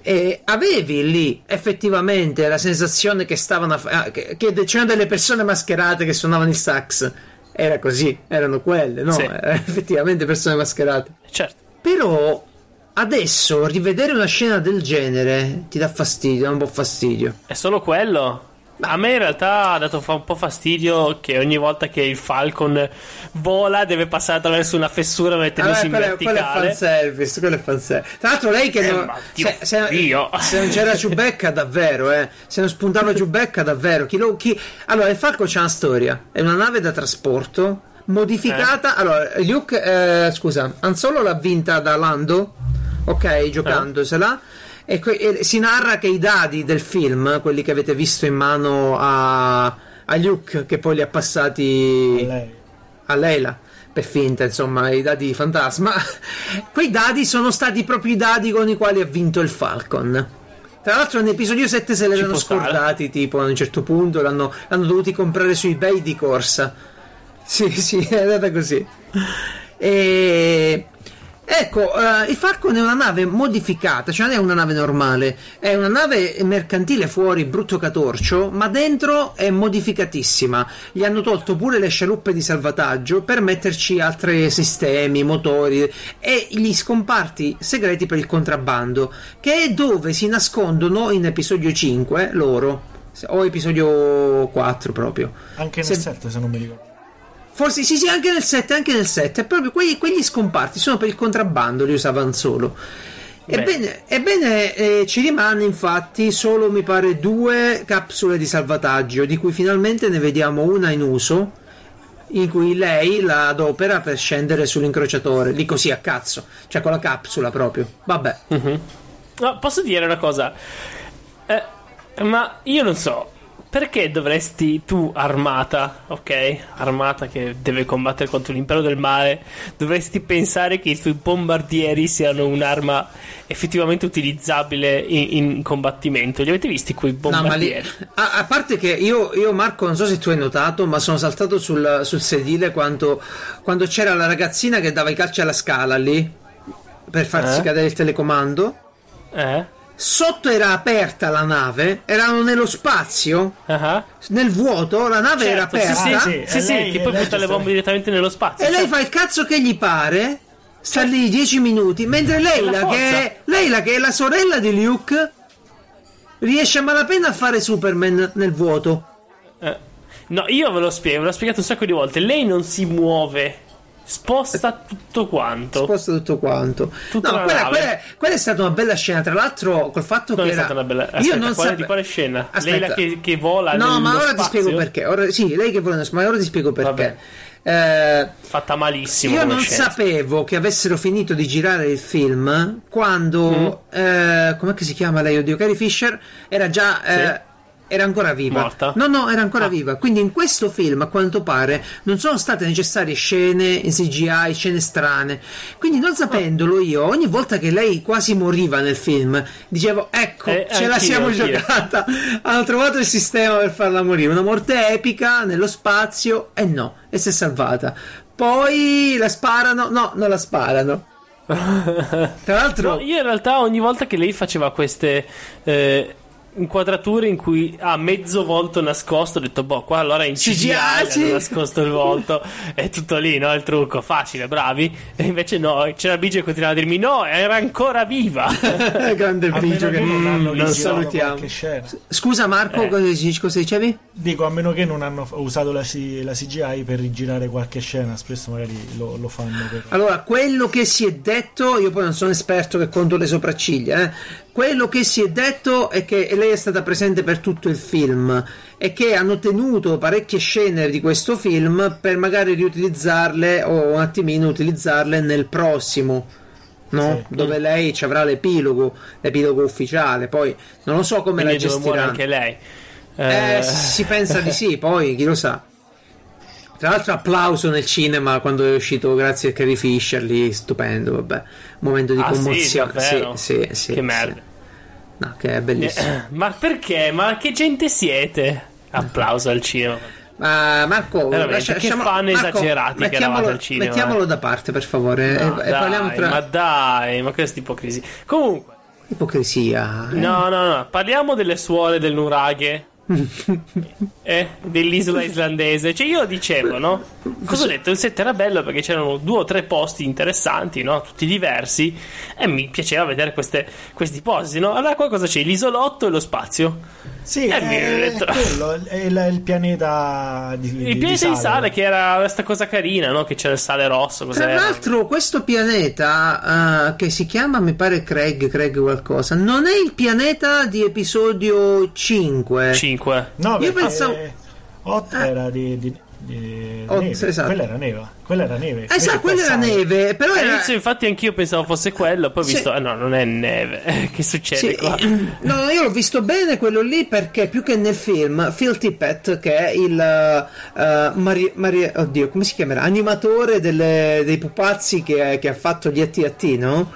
e avevi lì effettivamente la sensazione che stavano a, che, che c'erano delle persone mascherate che suonavano il sax era così, erano quelle, no? Sì. Erano effettivamente persone mascherate. Certo. Però adesso rivedere una scena del genere ti dà fastidio, dà un po' fastidio. È solo quello? A me in realtà ha dato un po' fastidio che ogni volta che il Falcon vola deve passare attraverso una fessura mettendosi allora, in verticale. Quello è fanservice, quello è fanservice. Tra l'altro lei che eh, non... Se, se, se, non c'era Giubecca davvero, eh. Se non spuntava [laughs] Giubecca davvero. Chi lo, chi... Allora, il Falcon c'ha una storia. È una nave da trasporto modificata. Eh. Allora, Luke, eh, scusa, Anzolo l'ha vinta da Lando. Ok, giocandosela. Eh e, que- e si narra che i dadi del film, quelli che avete visto in mano a, a Luke che poi li ha passati A lei. a Leila per finta, insomma, i dadi di fantasma. Quei dadi sono stati proprio i dadi con i quali ha vinto il Falcon. Tra l'altro, nell'episodio 7 se l'erano stare. scordati, tipo a un certo punto l'hanno, l'hanno dovuti comprare su eBay di corsa. Sì, sì, [laughs] è andata così. E. Ecco, eh, il Falcon è una nave modificata, cioè non è una nave normale, è una nave mercantile fuori, brutto catorcio, ma dentro è modificatissima. Gli hanno tolto pure le scialuppe di salvataggio per metterci altri sistemi, motori e gli scomparti segreti per il contrabbando, che è dove si nascondono in episodio 5 loro, o episodio 4 proprio. Anche nel Se- 7, se non mi ricordo. Forse sì, sì, anche nel 7, anche nel 7. Proprio quegli, quegli scomparti sono per il contrabbando, li usavano solo. Beh. Ebbene, ebbene eh, ci rimane infatti solo, mi pare, due capsule di salvataggio, di cui finalmente ne vediamo una in uso, in cui lei la adopera per scendere sull'incrociatore, lì così a cazzo, cioè con la capsula proprio. Vabbè. No, posso dire una cosa? Eh, ma io non so. Perché dovresti tu, armata, ok? Armata che deve combattere contro l'impero del male, dovresti pensare che i tuoi bombardieri siano un'arma effettivamente utilizzabile in, in combattimento? Li avete visti quei No, ma lì, bombardieri? a, a parte che io, io, Marco, non so se tu hai notato, ma sono saltato sul, sul sedile quando, quando c'era la ragazzina che dava i calci alla scala lì per farsi Eh? cadere il telecomando. Eh? Sotto era aperta la nave, erano nello spazio, Ah, nel vuoto, la nave era Certo, sì, aperta. sì, Sì, sì, sì, lei- che poi lei butta le bombe direttamente nello spazio. E lei cioè- fa il cazzo che gli pare, sta lì 10 minuti, mentre Leila che, è, Leila, che è la sorella di Luke, riesce a malapena a fare Superman nel vuoto. Eh, No, io ve lo spiego, ve l'ho spiegato un sacco di volte. Lei non si muove, sposta tutto quanto. sposta tutto quanto. Tutta no, la quella, quella- quella è stata una bella scena. Tra l'altro, col fatto Non che è era. stata una bella. Io Aspetta, non quale, sape- di quale scena? Aspetta. Lei la che, che vola No, ma ora ti spazio? spiego perché. Ora, sì, lei che vuole, ma ora ti spiego perché. Eh, Fatta malissimo. io non scena. sapevo che avessero finito di girare il film quando. Mm. eh, com'è che si chiama lei? Oddio, Carrie Fisher era già. eh, Era ancora viva. Morta? No, no, era ancora Ah. viva. Quindi in questo film, a quanto pare, non sono state necessarie scene in CGI, scene strane. Quindi non sapendolo io, ogni volta che lei quasi moriva nel film, dicevo, ecco, Eh, ce la siamo anch'io. giocata. Hanno trovato il sistema per farla morire. Una morte epica nello spazio e no, e si è salvata. Poi la sparano, no, non la sparano. [laughs] Tra l'altro, No, io in realtà ogni volta che lei faceva queste eh, inquadrature in cui ha mezzo volto nascosto, ho detto, boh, qua allora in CGI hanno sì. nascosto il volto, è [laughs] tutto lì, no? Il trucco, facile, bravi. E invece no, c'era Biggio che continuava a dirmi, no, era ancora viva. [laughs] grande Biggio che non hanno non salutiamo. Scusa Marco, Eh. cosa, dicevi? Dico, a meno che non hanno usato la, C- la CGI per rigirare qualche scena, spesso magari lo, lo fanno per... Allora, quello che si è detto, io poi non sono esperto che conto le sopracciglia, eh. quello che si è detto è che lei è stata presente per tutto il film e che hanno tenuto parecchie scene di questo film per magari riutilizzarle o un attimino utilizzarle nel prossimo. No? Sì. Dove lei ci avrà l'epilogo, l'epilogo ufficiale. Poi non lo so come Quindi la gestiranno. anche lei. Eh, Eh, si pensa di sì, poi chi lo sa. Tra l'altro, applauso nel cinema quando è uscito, grazie a Carrie Fisher, lì stupendo. Vabbè, momento di Ah, commozione. sì, sì, sì, Che merda. No, che è bellissimo. Eh, Ma perché? Ma che gente siete? Applauso al cinema. Ma Marco, Veramente, che fan esagerati che eravate al cinema, mettiamolo da parte, per favore. No, e, dai, tra Ma dai, ma questa ipocrisia. Comunque, ipocrisia. eh. no, no, no, parliamo delle suole del Nuraghe. Eh, dell'isola islandese. Cioè, io dicevo, no? Cosa ho detto? Il set era bello perché c'erano due o tre posti interessanti, no? Tutti diversi. E mi piaceva vedere queste, questi posti, no? Allora, qua cosa c'è? L'isolotto e lo spazio. Sì, Eh, è, detto- quello, è il, il pianeta di, Il pianeta di sale, che era questa cosa carina, no? Che c'era il sale rosso. Tra Cos'era? l'altro, questo pianeta eh, che si chiama, mi pare Craig, Craig qualcosa, non è il pianeta di episodio 5. 5. No, Io perché pensavo- 8 Eh. era di, di- Oh, neve. sì, esatto. Quella era neve. Quella era neve. Eh, sa, Invece quella era neve, però era... All'inizio, infatti, anch'io pensavo fosse quello. Poi ho Sì. visto, ah no, non è neve. [laughs] che succede Sì, qua? no, io l'ho visto bene quello lì perché più che nel film, Phil Tippett, che è il eh, Mari- Mari- oddio, come si chiamerà? Animatore delle- dei pupazzi che, che ha fatto gli AT&T, no?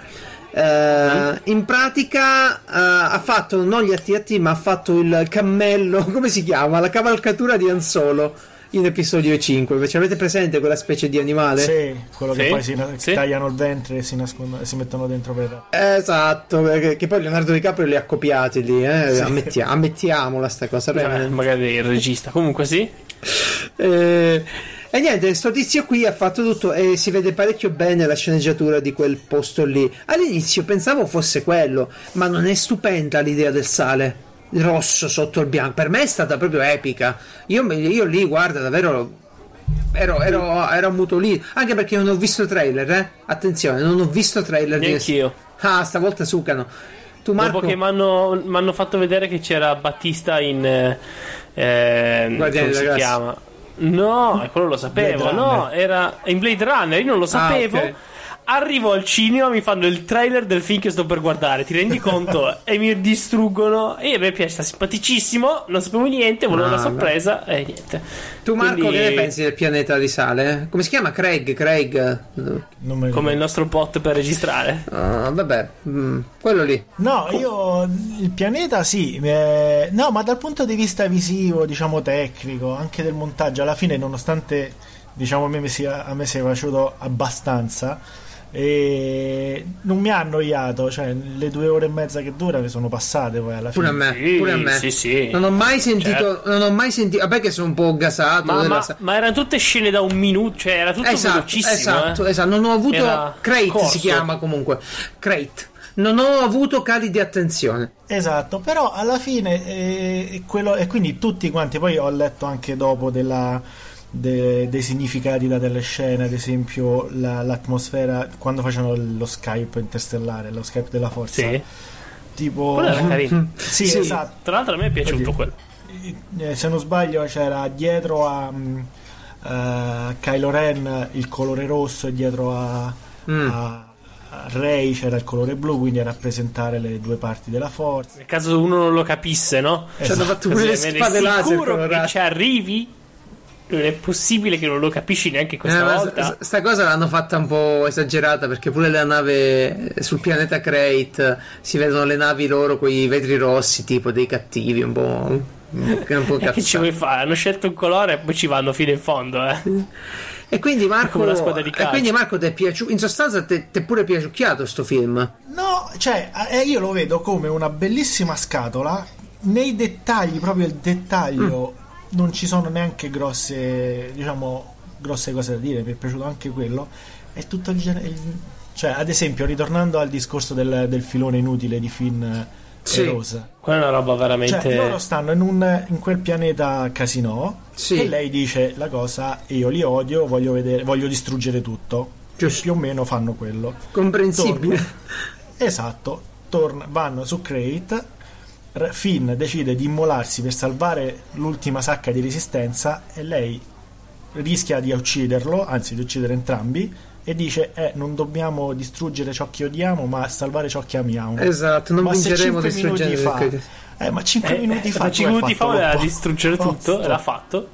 Eh, in pratica eh, ha fatto non gli AT&T ma ha fatto il cammello [laughs] come si chiama? la cavalcatura di Han Solo in episodio 5 Ci avete presente quella specie di animale? Sì, quello Sì, che poi si sì. tagliano il ventre e si, nascondono, si mettono dentro per. esatto che, che poi Leonardo DiCaprio li ha copiati lì eh? Sì. Ammetti- ammettiamola sta cosa Revenant. magari il regista. Comunque, sì. Eh, e niente, sto tizio qui ha fatto tutto e si vede parecchio bene la sceneggiatura di quel posto lì. All'inizio pensavo fosse quello, ma non è stupenda l'idea del sale. Rosso sotto il bianco. Per me è stata proprio epica. Io, io lì, guarda, davvero. Ero, ero, ero muto lì. Anche perché non ho visto trailer, eh. Attenzione, non ho visto trailer di Neanch'io. Ah, stavolta sucano. Tu, Marco. Dopo che mi hanno fatto vedere che c'era Battista in. Eh, eh, Guardiani come si chiama? No, quello lo sapevo. No, era in Blade Runner. Io non lo sapevo. ok. Arrivo al cinema, mi fanno il trailer del film che sto per guardare. Ti rendi [laughs] conto? e mi distruggono. E a me piace, sta simpaticissimo. Non sapevo niente, volevo Ah, una sorpresa. E niente. Tu, Marco, Quindi- che ne pensi del pianeta di sale? Come si chiama? Craig? Craig? Come il nostro bot per registrare. Ah, vabbè, mm, quello lì. No, io il pianeta sì, eh, no, ma dal punto di vista visivo, diciamo tecnico, anche del montaggio, alla fine, nonostante diciamo a me sia, a me sia piaciuto abbastanza, e non mi ha annoiato, cioè le due ore e mezza che dura mi sono passate poi alla Pure a fine. me, Sì, pure a me. sì, sì. Non ho mai sentito, Certo. non ho mai sentito, vabbè che sono un po' gasato. Ma, ma- ma erano tutte scene da un minuto, cioè era tutto esatto, velocissimo. esatto, eh. esatto, non ho avuto Era Crate corso. si chiama comunque. Crate. Non ho avuto cali di attenzione. Esatto, però alla fine eh, quello, e quindi tutti quanti, poi ho letto anche dopo della, de- dei significati da delle scene, ad esempio la- l'atmosfera quando facevano lo Skype interstellare, lo Skype della forza, Sì. tipo... Quello era carino. Sì, Sì. esatto. Tra l'altro a me è piaciuto Oddio. quello. Eh, se non sbaglio c'era dietro a mm, eh, Kylo Ren il colore rosso e dietro a, Mm. a- Rey c'era il colore blu, quindi a rappresentare le due parti della forza. Nel caso uno non lo capisse, no? Ci hanno fatto pure le spade laser colorate. ci arrivi. Non è possibile che non lo capisci neanche questa Eh, volta. sta cosa l'hanno fatta un po' esagerata perché pure la nave eh, sul pianeta Crate si vedono le navi loro con i vetri rossi, tipo dei cattivi, un po'. un po' [laughs] che ci vuoi fare? Hanno scelto un colore e poi ci vanno fino in fondo, eh. E quindi Marco, e quindi Marco ti è piaciuto, in sostanza ti è pure piaciucchiato sto film. No, cioè, eh, io lo vedo come una bellissima scatola. Nei dettagli, proprio il dettaglio, non ci sono neanche grosse, diciamo, grosse cose da dire. Mi è piaciuto anche quello. È tutto il genere. Cioè, ad esempio, ritornando al discorso del, del filone inutile di Finn e Sì. Rosa. Quella è una roba veramente. Cioè, loro stanno in, un, in quel pianeta casino Sì. e lei dice la cosa, io li odio, voglio, vedere, voglio distruggere tutto. Giusto. Più o meno fanno quello. Comprensibile. Torna- Esatto, torna- vanno su Crate. Finn decide di immolarsi per salvare l'ultima sacca di resistenza e lei rischia di ucciderlo, anzi di uccidere entrambi, e dice: Eh, non dobbiamo distruggere ciò che odiamo, ma salvare ciò che amiamo. Esatto, non Ma vinceremo distruggendo fa- Crate. Eh, ma 5 Eh, minuti eh, fa. ma tu cinque hai minuti fa voleva distruggere tutto e l'ha fatto.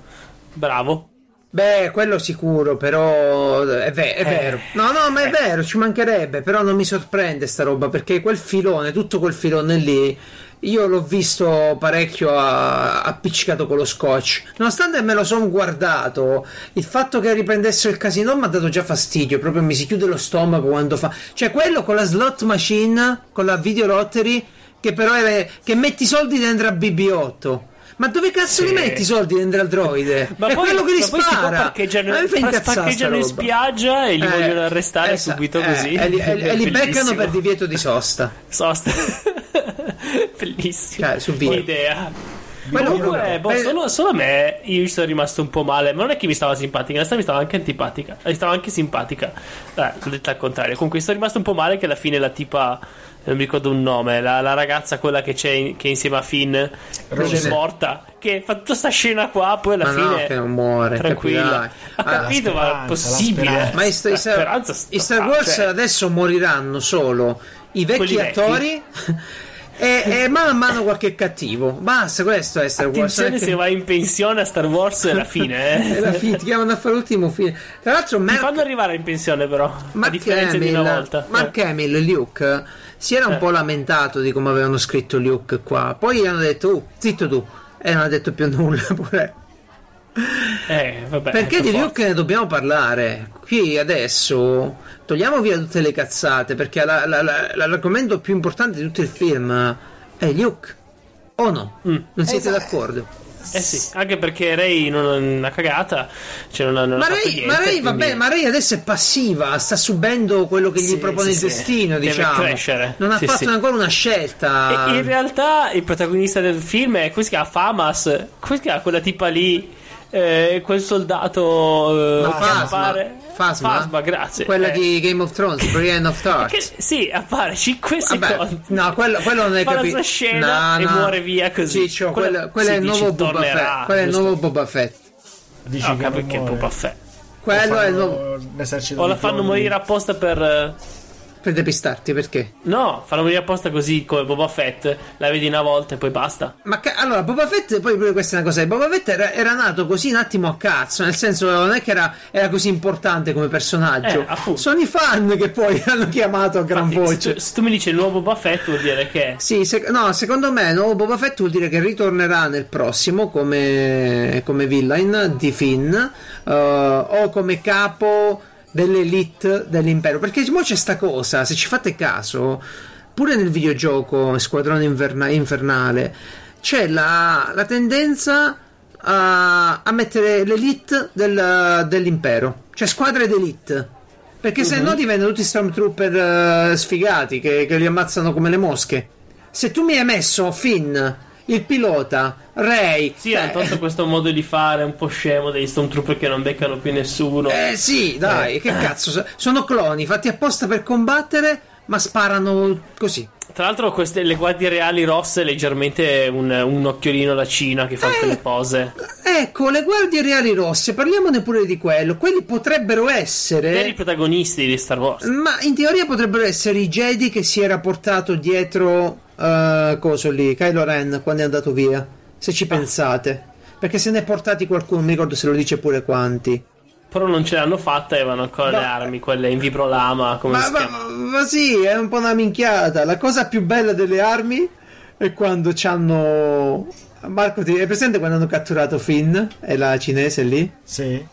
Bravo. Beh, quello sicuro, però è, ve- è Eh. vero. No, no, ma è vero, ci mancherebbe, però non mi sorprende sta roba perché quel filone, tutto quel filone lì, io l'ho visto parecchio appiccicato con lo scotch. Nonostante me lo sono guardato, il fatto che riprendessero il casino mi ha dato già fastidio, proprio mi si chiude lo stomaco quando fa. Cioè, quello con la slot machine, con la video lottery, che però è che metti i soldi dentro a BB8. Ma dove cazzo Sì. li metti i soldi dentro al droide? [laughs] Ma è poi, quello che li ma spara. parcheggiano, parcheggiano in spiaggia e li Eh, vogliono arrestare esa- subito eh, così. E li, e- li beccano per divieto di sosta. Sosta. [laughs] Bellissimo. Cioè, su che video. idea. Quello Comunque, boh, per- solo, solo a me io sono rimasto un po' male. Ma non è che mi stava simpatica, in realtà mi stava anche antipatica. Mi stava anche simpatica. Eh, l'ho detto al contrario. Comunque, sono rimasto un po' male che alla fine la tipa non mi ricordo un nome, la, la ragazza quella che c'è in- che è insieme a Finn, non è Rose. morta, che fa tutta sta scena qua, poi alla Ma no, fine che non muore, tranquilla. Ho Ah, capito, ma è possibile? Ma i, La i Star- i Star Wars cioè. adesso moriranno solo i vecchi Quelli attori [laughs] e, e mano a mano qualche cattivo. Basta, questo è Star Wars. Attenzione è se vai in pensione a Star Wars è la fine, [laughs] è eh. la fine, ti chiamano a fare l'ultimo film. Tra l'altro, Ti Mark, fanno arrivare in pensione però, a Mark differenza di una Hamill- volta. Mark Hamill e Luke si era un Eh. po' lamentato di come avevano scritto Luke qua. Poi hanno detto, oh, zitto tu. E non ha detto più nulla [laughs] pure. Eh, vabbè, Perché per di forza. Luke ne dobbiamo parlare? Qui adesso togliamo via tutte le cazzate perché la- la- la- l'argomento più importante di tutto il film è Luke. O no? Mm. Non siete Esatto. d'accordo? Eh sì, anche perché Ray non ha una cagata, cioè non ha, non ha Ma Ray, niente, ma, Ray, va quindi- bene, ma Ray adesso è passiva, sta subendo quello che gli Sì, propone sì, il sì. destino, Deve diciamo. crescere. Non ha Sì, fatto sì. ancora una scelta. E in realtà il protagonista del film è come si chiama Famas, come si chiama quella tipa lì, eh, quel soldato eh, Ma che Phasma. appare. Phasma? grazie. Quella Eh, di Game of Thrones, Brienne of Tarth. che- sì, appare 5 Vabbè, secondi. no, quello, quello non è Fa la capito. sua scena e muore via così. Ciccio, Quello- quello, quello è il nuovo Boba Fett. Quello è il nuovo Boba Fett. Dici Ah, che che muore. Boba Fett. Quello è il nuovo. Fanno l'esercito O la fanno morire apposta per. Eh, Per depistarti, perché? No, fanno morire apposta così come Boba Fett. La vedi una volta e poi basta. Ma ca- allora, Boba Fett, poi pure questa è una cosa. Boba Fett era, era nato così un attimo a cazzo, nel senso non è che era, era così importante come personaggio. Eh. Sono i fan che poi [laughs] hanno chiamato a gran Infatti, voce. Se, tu, se tu mi dici il nuovo Boba Fett, vuol dire che. Sì, se- no, secondo me il nuovo Boba Fett vuol dire che ritornerà nel prossimo come, come villain di Finn eh, o come capo dell'elite dell'impero. Perché mo c'è sta cosa, se ci fate caso, pure nel videogioco Squadrone Inverna- Infernale c'è la, la tendenza a, a mettere l'elite del- dell'impero, cioè squadre d'elite. Perché se no diventano tutti stormtrooper eh, sfigati che, che li ammazzano come le mosche. Se tu mi hai messo Finn, il pilota, Ray. Sì, hanno tolto questo modo di fare un po' scemo degli Stormtrooper che non beccano più nessuno. Eh sì, dai, che cazzo. so- Sono cloni fatti apposta per combattere, ma sparano così. Tra l'altro, queste, le guardie reali rosse, leggermente un, un occhiolino alla Cina che fa Eh. le pose. Ecco, le guardie reali rosse, parliamone pure di quello. Quelli potrebbero Veri essere. protagonisti di Star Wars. Ma in teoria potrebbero essere i Jedi che si era portato dietro. Eh, coso lì, Kylo Ren quando è andato via. Se ci pensate. Perché se ne è portati qualcuno, mi ricordo se lo dice pure quanti. Però non ce l'hanno fatta e avevano ancora Ma- le armi, quelle in vibrolama, come Ma, si ma- ma sì, è un po' una minchiata. La cosa più bella delle armi è quando c'hanno. Marco, ti è presente quando hanno catturato Finn e la cinese lì? Sì.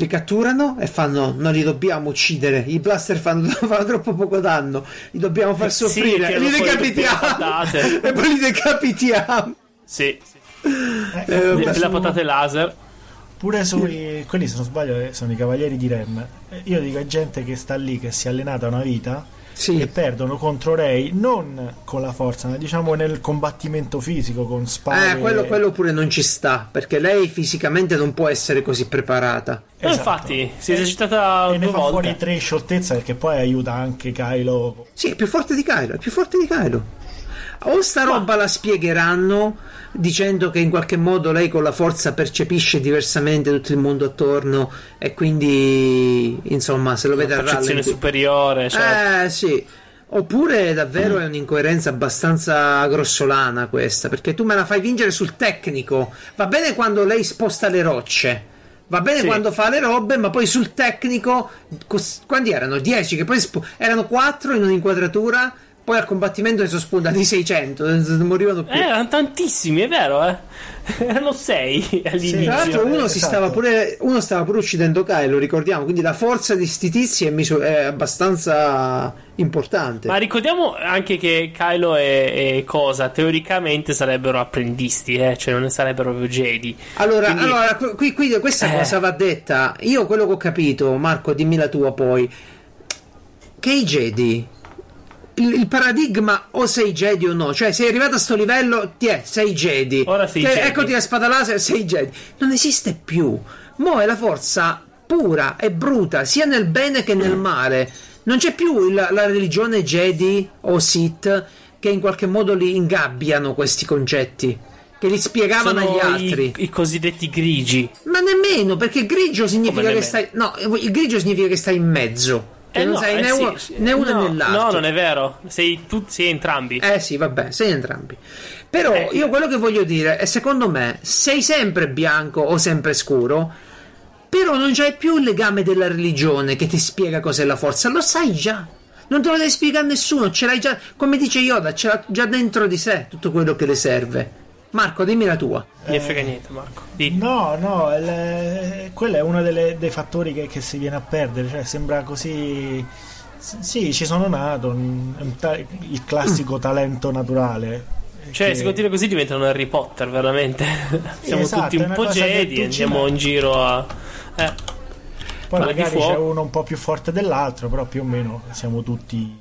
Li catturano e fanno: Non li dobbiamo uccidere. I blaster fanno, [laughs] fanno troppo poco danno. Li dobbiamo far Sì, soffrire. li fuori tutte le decapitiamo. [laughs] e poi li decapitiamo. Sì, Eh, Eh, pure vabbè. la patate laser. Pure sui quelli, se non sbaglio, eh, sono i cavalieri di Ren. Eh, Io dico a gente che sta lì, che si è allenata una vita Sì. e perdono contro Rey non con la forza, ma diciamo nel combattimento fisico con spade. Eh, quello, quello pure non ci sta. Perché lei fisicamente non può essere così preparata. Esatto. infatti, si è esercitata E ne due fa fuori volte. tre scioltezza perché poi aiuta anche Kylo. Sì, è più forte di Kylo, è più forte di Kylo. O sta roba la spiegheranno dicendo che in qualche modo lei con la forza percepisce diversamente tutto il mondo attorno e quindi insomma se lo vede a rallenti. superiore, cioè, Eh sì. Oppure davvero è un'incoerenza abbastanza grossolana questa, perché tu me la fai vincere sul tecnico. Va bene quando lei sposta le rocce. Va bene Sì. quando fa le robe, ma poi sul tecnico cos- quanti erano? 10 che poi sp- erano 4 in un'inquadratura, poi al combattimento ne sono spuntati 600, non morivano più. Eh, erano tantissimi, è vero, eh? [laughs] erano sei [laughs] all'inizio. Tra l'altro uno, si esatto. stava pure, uno stava pure uccidendo Kai, lo ricordiamo, quindi la forza di sti tizi è, misu- è abbastanza importante. Ma ricordiamo anche che Kylo e, e Cosa teoricamente sarebbero apprendisti, eh? cioè non ne sarebbero proprio Jedi. Allora, Quindi- allora qui, qui questa Eh. cosa va detta. Io quello che ho capito, Marco, dimmi la tua poi. Che i Jedi. Il, il paradigma o sei Jedi o no, cioè sei arrivato a sto livello, ti è, sei Jedi. Ora sei Jedi. Eccoti la spada laser, sei Jedi. Non esiste più. Mo è la forza pura e bruta, sia nel bene che nel male. Non c'è più il- la religione Jedi o Sith che in qualche modo li ingabbiano questi concetti, che li spiegavano Sono agli i, altri. i cosiddetti grigi. Ma nemmeno, perché grigio significa che stai. No, il grigio significa che stai in mezzo. Eh non no, sei eh né, sì, uno, sì. né uno no, né l'altro. No, non è vero. Sei, tu, sei entrambi. Eh sì, vabbè, sei entrambi. Però Eh. io quello che voglio dire è secondo me sei sempre bianco o sempre scuro, però non c'hai più il legame della religione che ti spiega cos'è la forza, lo sai già. Non te lo deve spiegare nessuno, ce l'hai già, come dice Yoda, ce l'ha già dentro di sé tutto quello che le serve. Marco, dimmi la tua. Non ne frega niente, Marco. Di- No, no, il- quello è uno delle- dei fattori che, che si viene a perdere, cioè sembra così... Sì, ci sono nato, un- un ta- il classico talento naturale. Cioè, che- se continua così diventano Harry Potter, veramente. Siamo esatto, tutti un po' Jedi e andiamo in giro a. Eh, Poi Ma magari c'è uno un po' più forte dell'altro, però più o meno siamo tutti,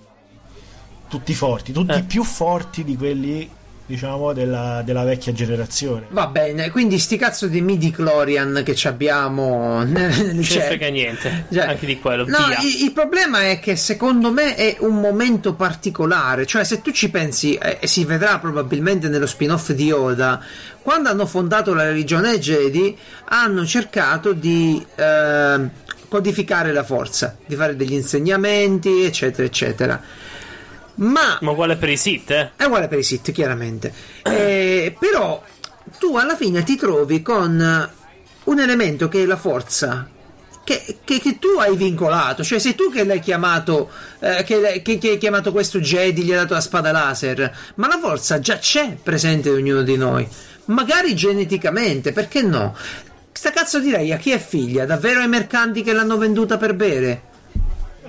tutti forti, tutti Eh. più forti di quelli, diciamo, della, della vecchia generazione. Va bene, quindi sti cazzo di midi Clorian che ci abbiamo [laughs] ne cielo. frega niente. Cioè, Anche di quello. No, via. il, il problema è che secondo me è un momento particolare. Cioè, se tu ci pensi, eh, e si vedrà probabilmente nello spin-off di Oda, quando hanno fondato la religione Jedi, hanno cercato di eh, codificare la forza, di fare degli insegnamenti, eccetera, eccetera. Ma Ma uguale per i Sith, eh? è uguale per i sit, chiaramente. Eh, però tu alla fine ti trovi con un elemento che è la forza. Che, che- che tu hai vincolato, cioè sei tu che l'hai chiamato, eh, che- che hai chiamato questo Jedi, gli hai dato la spada laser, ma la forza già c'è presente in ognuno di noi, magari geneticamente, perché no? Sta cazzo di lei a chi è figlia? Davvero ai mercanti che l'hanno venduta per bere?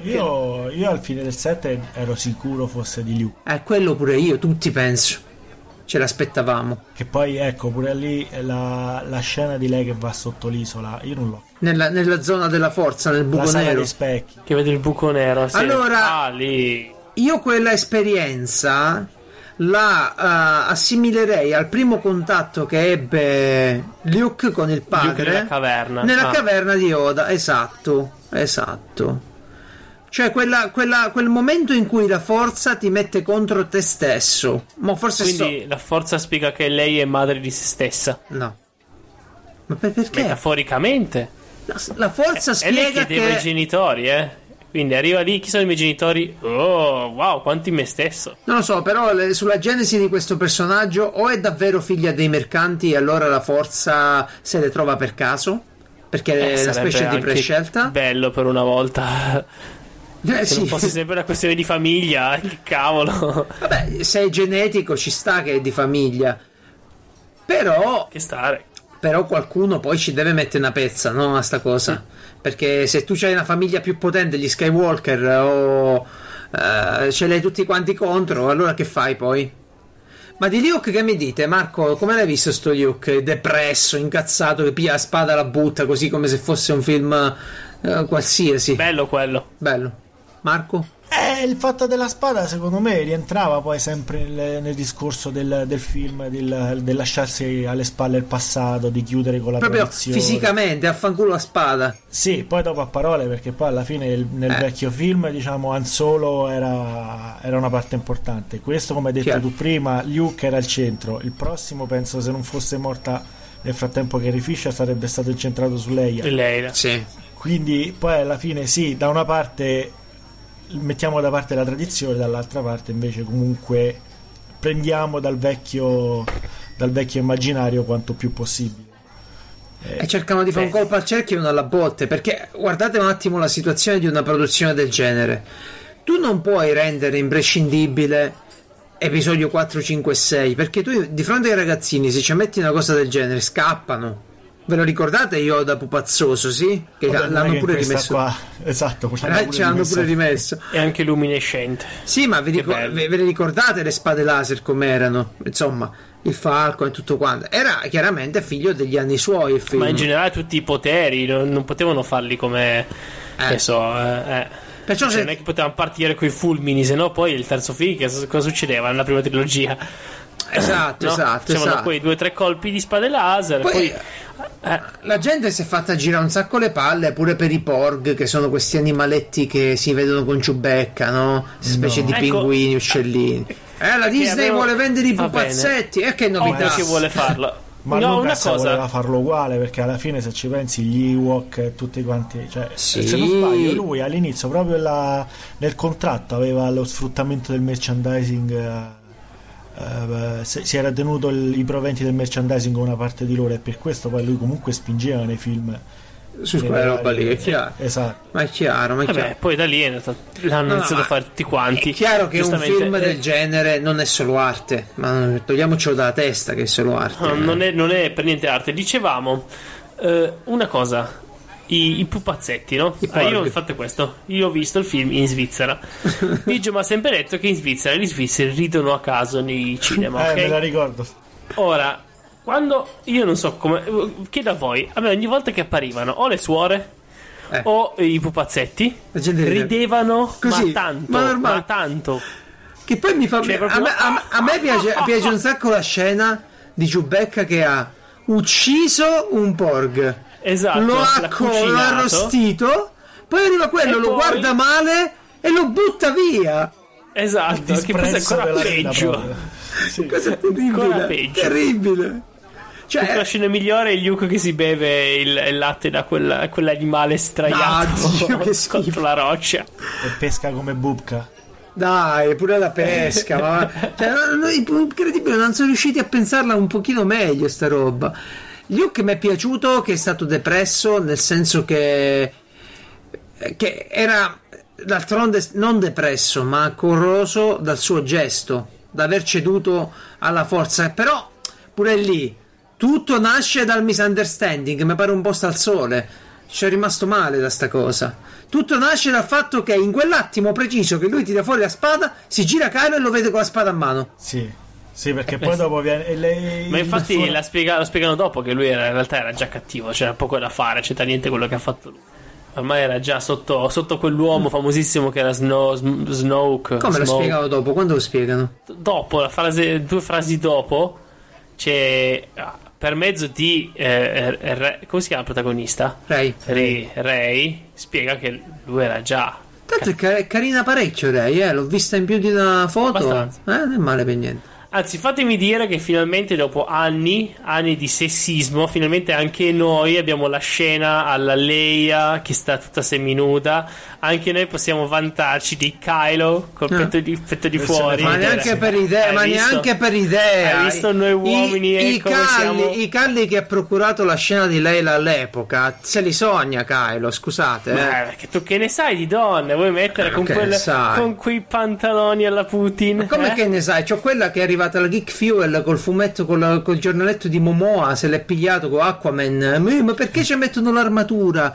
Io, io al fine del 7 ero sicuro fosse di Liu. Eh, quello pure io, tutti penso. Ce l'aspettavamo. Che poi, ecco, pure lì la, la scena di lei che va sotto l'isola, io non l'ho. Nella, nella zona della forza, nel buco nero. dei specchi. Che vede il buco nero. sì. Allora- Ah, lì. Io quella esperienza la eh, assimilerei al primo contatto che ebbe Luke con il padre nella caverna. nella Ah. caverna di Oda. Esatto, esatto. Cioè quella- quella- quel momento in cui la forza ti mette contro te stesso. Ma forse Quindi la forza spiega che lei è madre di se stessa. so. No. Ma per- perché? Metaforicamente. La, la forza E lei spiega chiedeva che... ai genitori, eh. Quindi arriva lì, chi sono i miei genitori? Oh, wow, quanti me stesso. Non lo so, però sulla genesi di questo personaggio o è davvero figlia dei mercanti e allora la forza se le trova per caso? Perché Eh, è una specie di prescelta? Bello per una volta. Eh, Se sì. non fosse sempre una questione di famiglia, che cavolo. Vabbè, se è genetico ci sta che è di famiglia. Però, che stare. però qualcuno poi ci deve mettere una pezza, no? A sta cosa. Perché se tu hai una famiglia più potente, gli Skywalker, o eh, ce l'hai tutti quanti contro, allora che fai poi? Ma di Luke che mi dite, Marco? Come l'hai visto sto Luke? Depresso, incazzato, che piglia la spada e la butta così come se fosse un film eh, qualsiasi. Bello quello. Bello. Marco? Eh, il fatto della spada secondo me rientrava poi sempre nel, nel discorso del, del film, del, del lasciarsi alle spalle il passato, di chiudere con la Proprio tradizione. fisicamente, affanculo la spada. Sì, poi dopo a parole, perché poi alla fine il- nel Eh. vecchio film, diciamo, Han Solo era, era una parte importante. Questo, come hai detto Chiaro. tu prima, Luke era al centro. Il prossimo, penso, se non fosse morta nel frattempo Carrie Fisher, sarebbe stato incentrato su Leia. E lei. Sì. Quindi poi alla fine sì, da una parte mettiamo da parte la tradizione, dall'altra parte invece comunque prendiamo dal vecchio, dal vecchio immaginario quanto più possibile. E cercano di fare un Sì. colpo al cerchio e non alla botte. Perché guardate un attimo la situazione di una produzione del genere. Tu non puoi rendere imprescindibile episodio 4, 5 e 6. Perché tu di fronte ai ragazzini, se ci metti una cosa del genere, scappano. Ve lo ricordate Yoda pupazzoso, sì? Che Vabbè, l'hanno pure rimesso. Qua, esatto, ce l'hanno Eh, pure ce l'hanno rimesso. pure rimesso. E anche luminescente. Sì, ma vi ricor- ve, ve le ricordate le spade laser com'erano? Insomma, il falco e tutto quanto. Era chiaramente figlio degli anni suoi il film. Ma in generale tutti i poteri non, non potevano farli come. Eh. Che so, eh, eh. Perciò Cioè, se- non è che potevano partire coi fulmini, se no poi il terzo film che cosa succedeva nella prima trilogia? Esatto, no? esatto, Facevano esatto. poi due o tre colpi di spade laser. Poi, Poi, eh, La gente si è fatta girare un sacco le palle pure per i porg, che sono questi animaletti che si vedono con ciubecca, no? Specie No. di Ecco. pinguini, uccellini. Eh, la Disney avevo- vuole vendere i pupazzetti, e che ovvio novità! che vuole farlo. [laughs] Ma no, una Lucas voleva cosa. farlo uguale perché alla fine se ci pensi gli Ewok e tutti quanti cioè, Sì. se non sbaglio lui all'inizio proprio la- nel contratto aveva lo sfruttamento del merchandising eh, eh, si era tenuto il- i proventi del merchandising con una parte di loro e per questo poi lui comunque spingeva nei film Su quella roba lì, è chiaro. esatto Ma è chiaro, ma è chiaro. Vabbè, poi da lì l'hanno No, iniziato ma a fare tutti quanti. È chiaro che un film eh, del genere non è solo arte, ma togliamocelo dalla testa che è solo arte. No, non, è, non è per niente arte. Dicevamo eh, una cosa: i, i pupazzetti, no? I Ah, io ho fatto questo. Io ho visto il film in Svizzera. [laughs] Biggio mi ha sempre detto che in Svizzera gli svizzeri ridono a caso nei cinema. eh, ok? me la ricordo Ora, quando io non so come. Chiedo a voi: a me ogni volta che apparivano o le suore. Eh. O i pupazzetti ridevano Così, ma tanto, ma ma tanto. Che poi mi fa. Cioè, a, proprio- me, a me- a me piace, piace un sacco la scena di Giubecca che ha ucciso un porg, Esatto, lo l'ha ha, co- l'ha cucinato. arrostito, poi arriva quello, E lo poi- guarda male e lo butta via. Esatto, che forse è ancora peggio. [laughs] Sì. Cosa terribile. Ancora peggio. Terribile. Cioè, La scena migliore è Luke che si beve il, il latte da quella- quell'animale straiato No, Dio, [laughs] contro la roccia. e pesca come Bubka Dai, pure la pesca, [laughs] ma cioè, no, no, incredibile, non sono riusciti a pensarla un pochino meglio sta roba. Luke mi è piaciuto che è stato depresso, nel senso che che era d'altronde non depresso, ma corroso dal suo gesto, da aver ceduto alla forza, però pure lì tutto nasce dal misunderstanding, mi pare un posto al sole. Ci è rimasto male da sta cosa. Tutto nasce dal fatto che in quell'attimo preciso che lui tira fuori la spada, si gira Kylo e lo vede con la spada a mano. sì sì perché poi dopo viene e lei- Ma infatti il- la spiega- lo spiegano dopo che lui era- in realtà era già cattivo, c'era poco da fare, c'era niente quello che ha fatto lui. Ormai era già sotto, sotto quell'uomo famosissimo che era Snow, Snoke. Come lo Smoke. spiegano dopo? Quando lo spiegano? Dopo, la frase, due frasi dopo, c'è ah, per mezzo di. eh, eh, Re- come si chiama il protagonista? Ray. Ray, Ray spiega che lui era già. Tanto è carina parecchio Ray, eh? l'ho vista in più di una foto. Abbastanza. Eh, non è male per niente. Anzi, fatemi dire che finalmente, dopo anni, anni di sessismo, finalmente anche noi abbiamo la scena alla Leia che sta tutta seminuda. Anche noi possiamo vantarci di Kylo col Ah. petto di, petto di Versione fuori. Ma neanche per idea, Hai ma visto? neanche per idea. Hai visto noi uomini I, e i calli, siamo? i calli che ha procurato la scena di Leila all'epoca, se li sogna Kylo, scusate. Eh. Eh, che tu che ne sai di donne? Vuoi mettere con, sai? con quei pantaloni alla Putin? Ma come eh? che ne sai? C'ho quella che è arrivata alla Geek Fuel col fumetto, col, col giornaletto di Momoa, se l'è pigliato con Aquaman. Ma perché ci mettono l'armatura?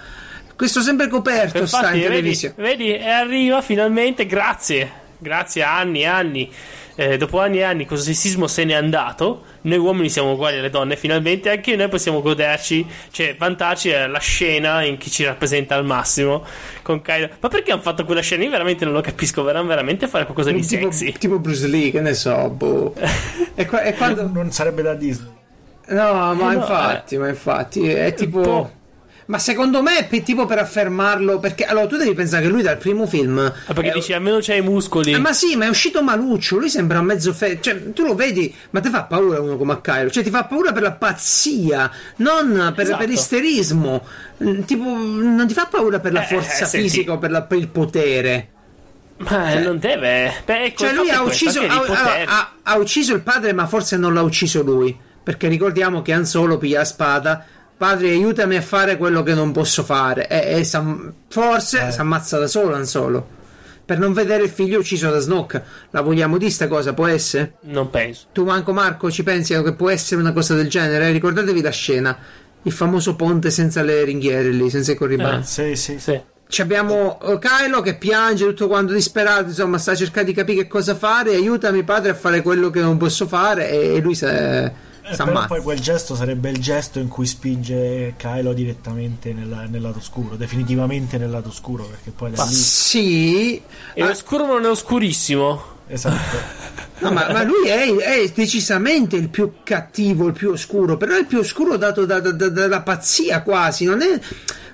Questo sempre coperto sta Infatti, in vedi, televisione. vedi, e arriva finalmente, grazie, grazie a anni e anni, eh, dopo anni e anni questo sessismo se n'è andato, noi uomini siamo uguali alle donne, finalmente anche noi possiamo goderci, cioè vantarci la scena in chi ci rappresenta al massimo con Kylo. Ma perché hanno fatto quella scena? Io veramente non lo capisco, vorranno veramente fare qualcosa di Tipo, sexy. tipo Bruce Lee, che ne so, boh. [laughs] e, qua- e quando... non sarebbe da Disney No, ma Eh, no, infatti, ma infatti è tipo. po'. Ma secondo me è tipo per affermarlo. Perché allora tu devi pensare che lui dal primo film. Ah, perché è- dici almeno c'hai i muscoli. Eh, ma sì, ma è uscito maluccio. Lui sembra mezzo fe... Cioè, tu lo vedi, ma ti fa paura uno come Kylo. Cioè, ti fa paura per la pazzia, non per, Esatto. per l'isterismo. Mm, Tipo, non ti fa paura per la Eh, forza eh, fisica o per, la- per il potere. Ma Cioè- non deve. Beh, ecco, Cioè, lui ha ucciso, ha, ha- ha ucciso il padre, ma forse non l'ha ucciso lui. Perché ricordiamo che Han Solo piglia la spada. Padre, aiutami a fare quello che non posso fare. E, e s'am- forse Eh. si ammazza da solo Han Solo. Per non vedere il figlio ucciso da Snoke. La vogliamo di sta cosa? Può essere? Non penso. Tu, manco Marco, ci pensi che può essere una cosa del genere? Ricordatevi la scena. Il famoso ponte senza le ringhiere lì, senza i corribani. Eh. sì sì Sì. Ci abbiamo eh, Kylo che piange tutto quanto disperato, insomma, sta cercando di capire che cosa fare. Aiutami, padre, a fare quello che non posso fare. E, lui si Eh, poi quel gesto sarebbe il gesto in cui spinge Kylo direttamente nella- nel lato scuro, definitivamente nel lato scuro, perché poi da Ma lì sì, E ah, oscuro non è oscurissimo. esatto. [laughs] No, ma, ma lui è, è, decisamente il più cattivo, il più oscuro, però è il più oscuro dato da, da, da, dalla pazzia quasi, non è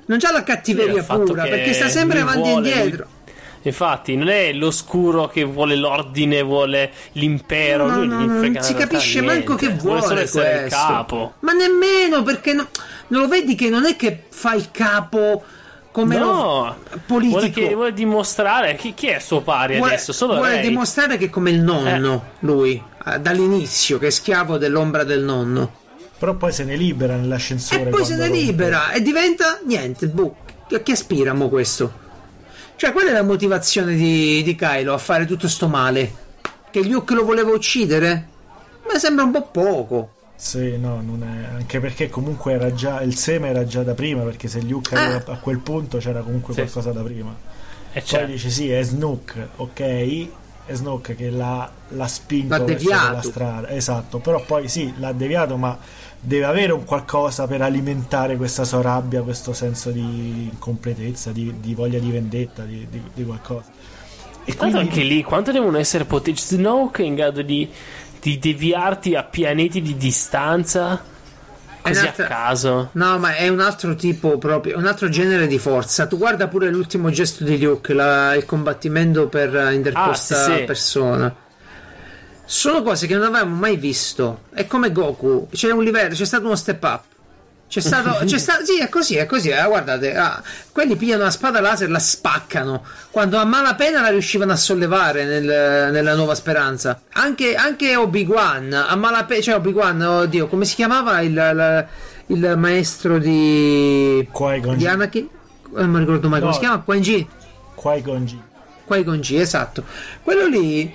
non c'ha la cattiveria pura, perché sta sempre avanti e indietro. lui- Infatti, non è l'oscuro che vuole l'ordine, vuole l'impero. No, lui no, no, non si capisce manco niente. che vuole, solo essere il questo. capo. Ma nemmeno perché no- non lo vedi che non è che fa il capo come No, lo politico. vuole, che, vuole dimostrare chi, chi è suo pari Vuole- adesso. Solo vuole lei. dimostrare che è come il nonno, Eh. lui, eh, dall'inizio, che è schiavo dell'ombra del nonno. Però poi se ne libera nell'ascensore. E poi se ne rompe. libera e diventa niente. Boh, a che aspiramo questo? Cioè, qual è la motivazione di, di Kylo a fare tutto sto male? Che Luke lo voleva uccidere? Mi sembra un po' poco. Sì, no, non è... anche perché comunque era già il seme era già da prima, perché se Luke Ah. a quel punto c'era comunque Sì. qualcosa da prima. E Poi c'è. dice sì, è Snook, ok, è Snook che l'ha, l'ha spinto L'ha verso deviato. quella strada, esatto, però poi sì, l'ha deviato, ma deve avere un qualcosa per alimentare questa sua rabbia, questo senso di incompletezza, di, di voglia di vendetta, di, di- di qualcosa. E quindi anche lì, quanto devono essere potenti? Snoke è in grado di, di deviarti a pianeti di distanza così un'altra- a caso. No, ma è un altro tipo proprio, un altro genere di forza. Tu guarda pure l'ultimo gesto di Luke, la- il combattimento per eh, interposta Ah, sì, sì. persona. Sono cose che non avevamo mai visto. È come Goku, c'è un livello, c'è stato uno step up. C'è stato, [laughs] c'è stato, sì, è così, è così. eh, guardate, ah, quelli pigliano la spada laser, la spaccano. Quando a malapena la riuscivano a sollevare nel- nella nuova speranza. Anche, anche Obi-Wan, a malapena, cioè Obi-Wan, oddio, come si chiamava il, la- il maestro di, Qui-Gon di. Anakin? Non mi ricordo mai come No. si chiama, Quan Chi. Qui-Gon Jinn. Qui-Gon Jinn, esatto. Quello lì,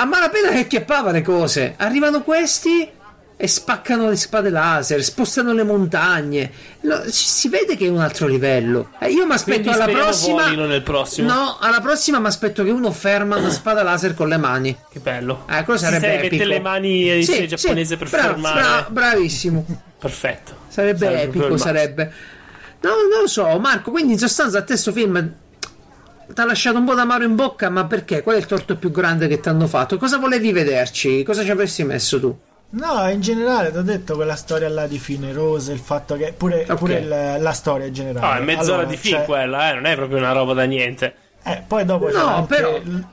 a malapena che chiappava le cose. Arrivano questi e spaccano le spade laser, spostano le montagne. No, si, si vede che è un altro livello. Eh, io mi aspetto alla prossima. No, alla prossima mi aspetto che uno ferma una spada laser con le mani. Che bello. Eh, quello Si sarebbe epico. mette le mani in Sì, giapponese sì, per bravo, fermare. bra- bravissimo. [laughs] Perfetto. Sarebbe, Sarebbe epico, sarebbe. No, non lo so, Marco. Quindi in sostanza a te sto film ti ha lasciato un po' d'amaro in bocca, ma perché? Qual è il torto più grande che ti hanno fatto? Cosa volevi vederci? Cosa ci avresti messo tu? No, in generale ti ho detto quella storia là di Fine Rose, il fatto che pure, Ok. pure il- la storia in generale. No, è mezz'ora Allora, di film cioè, quella, eh, non è proprio una roba da niente. Eh, poi dopo No, però- l-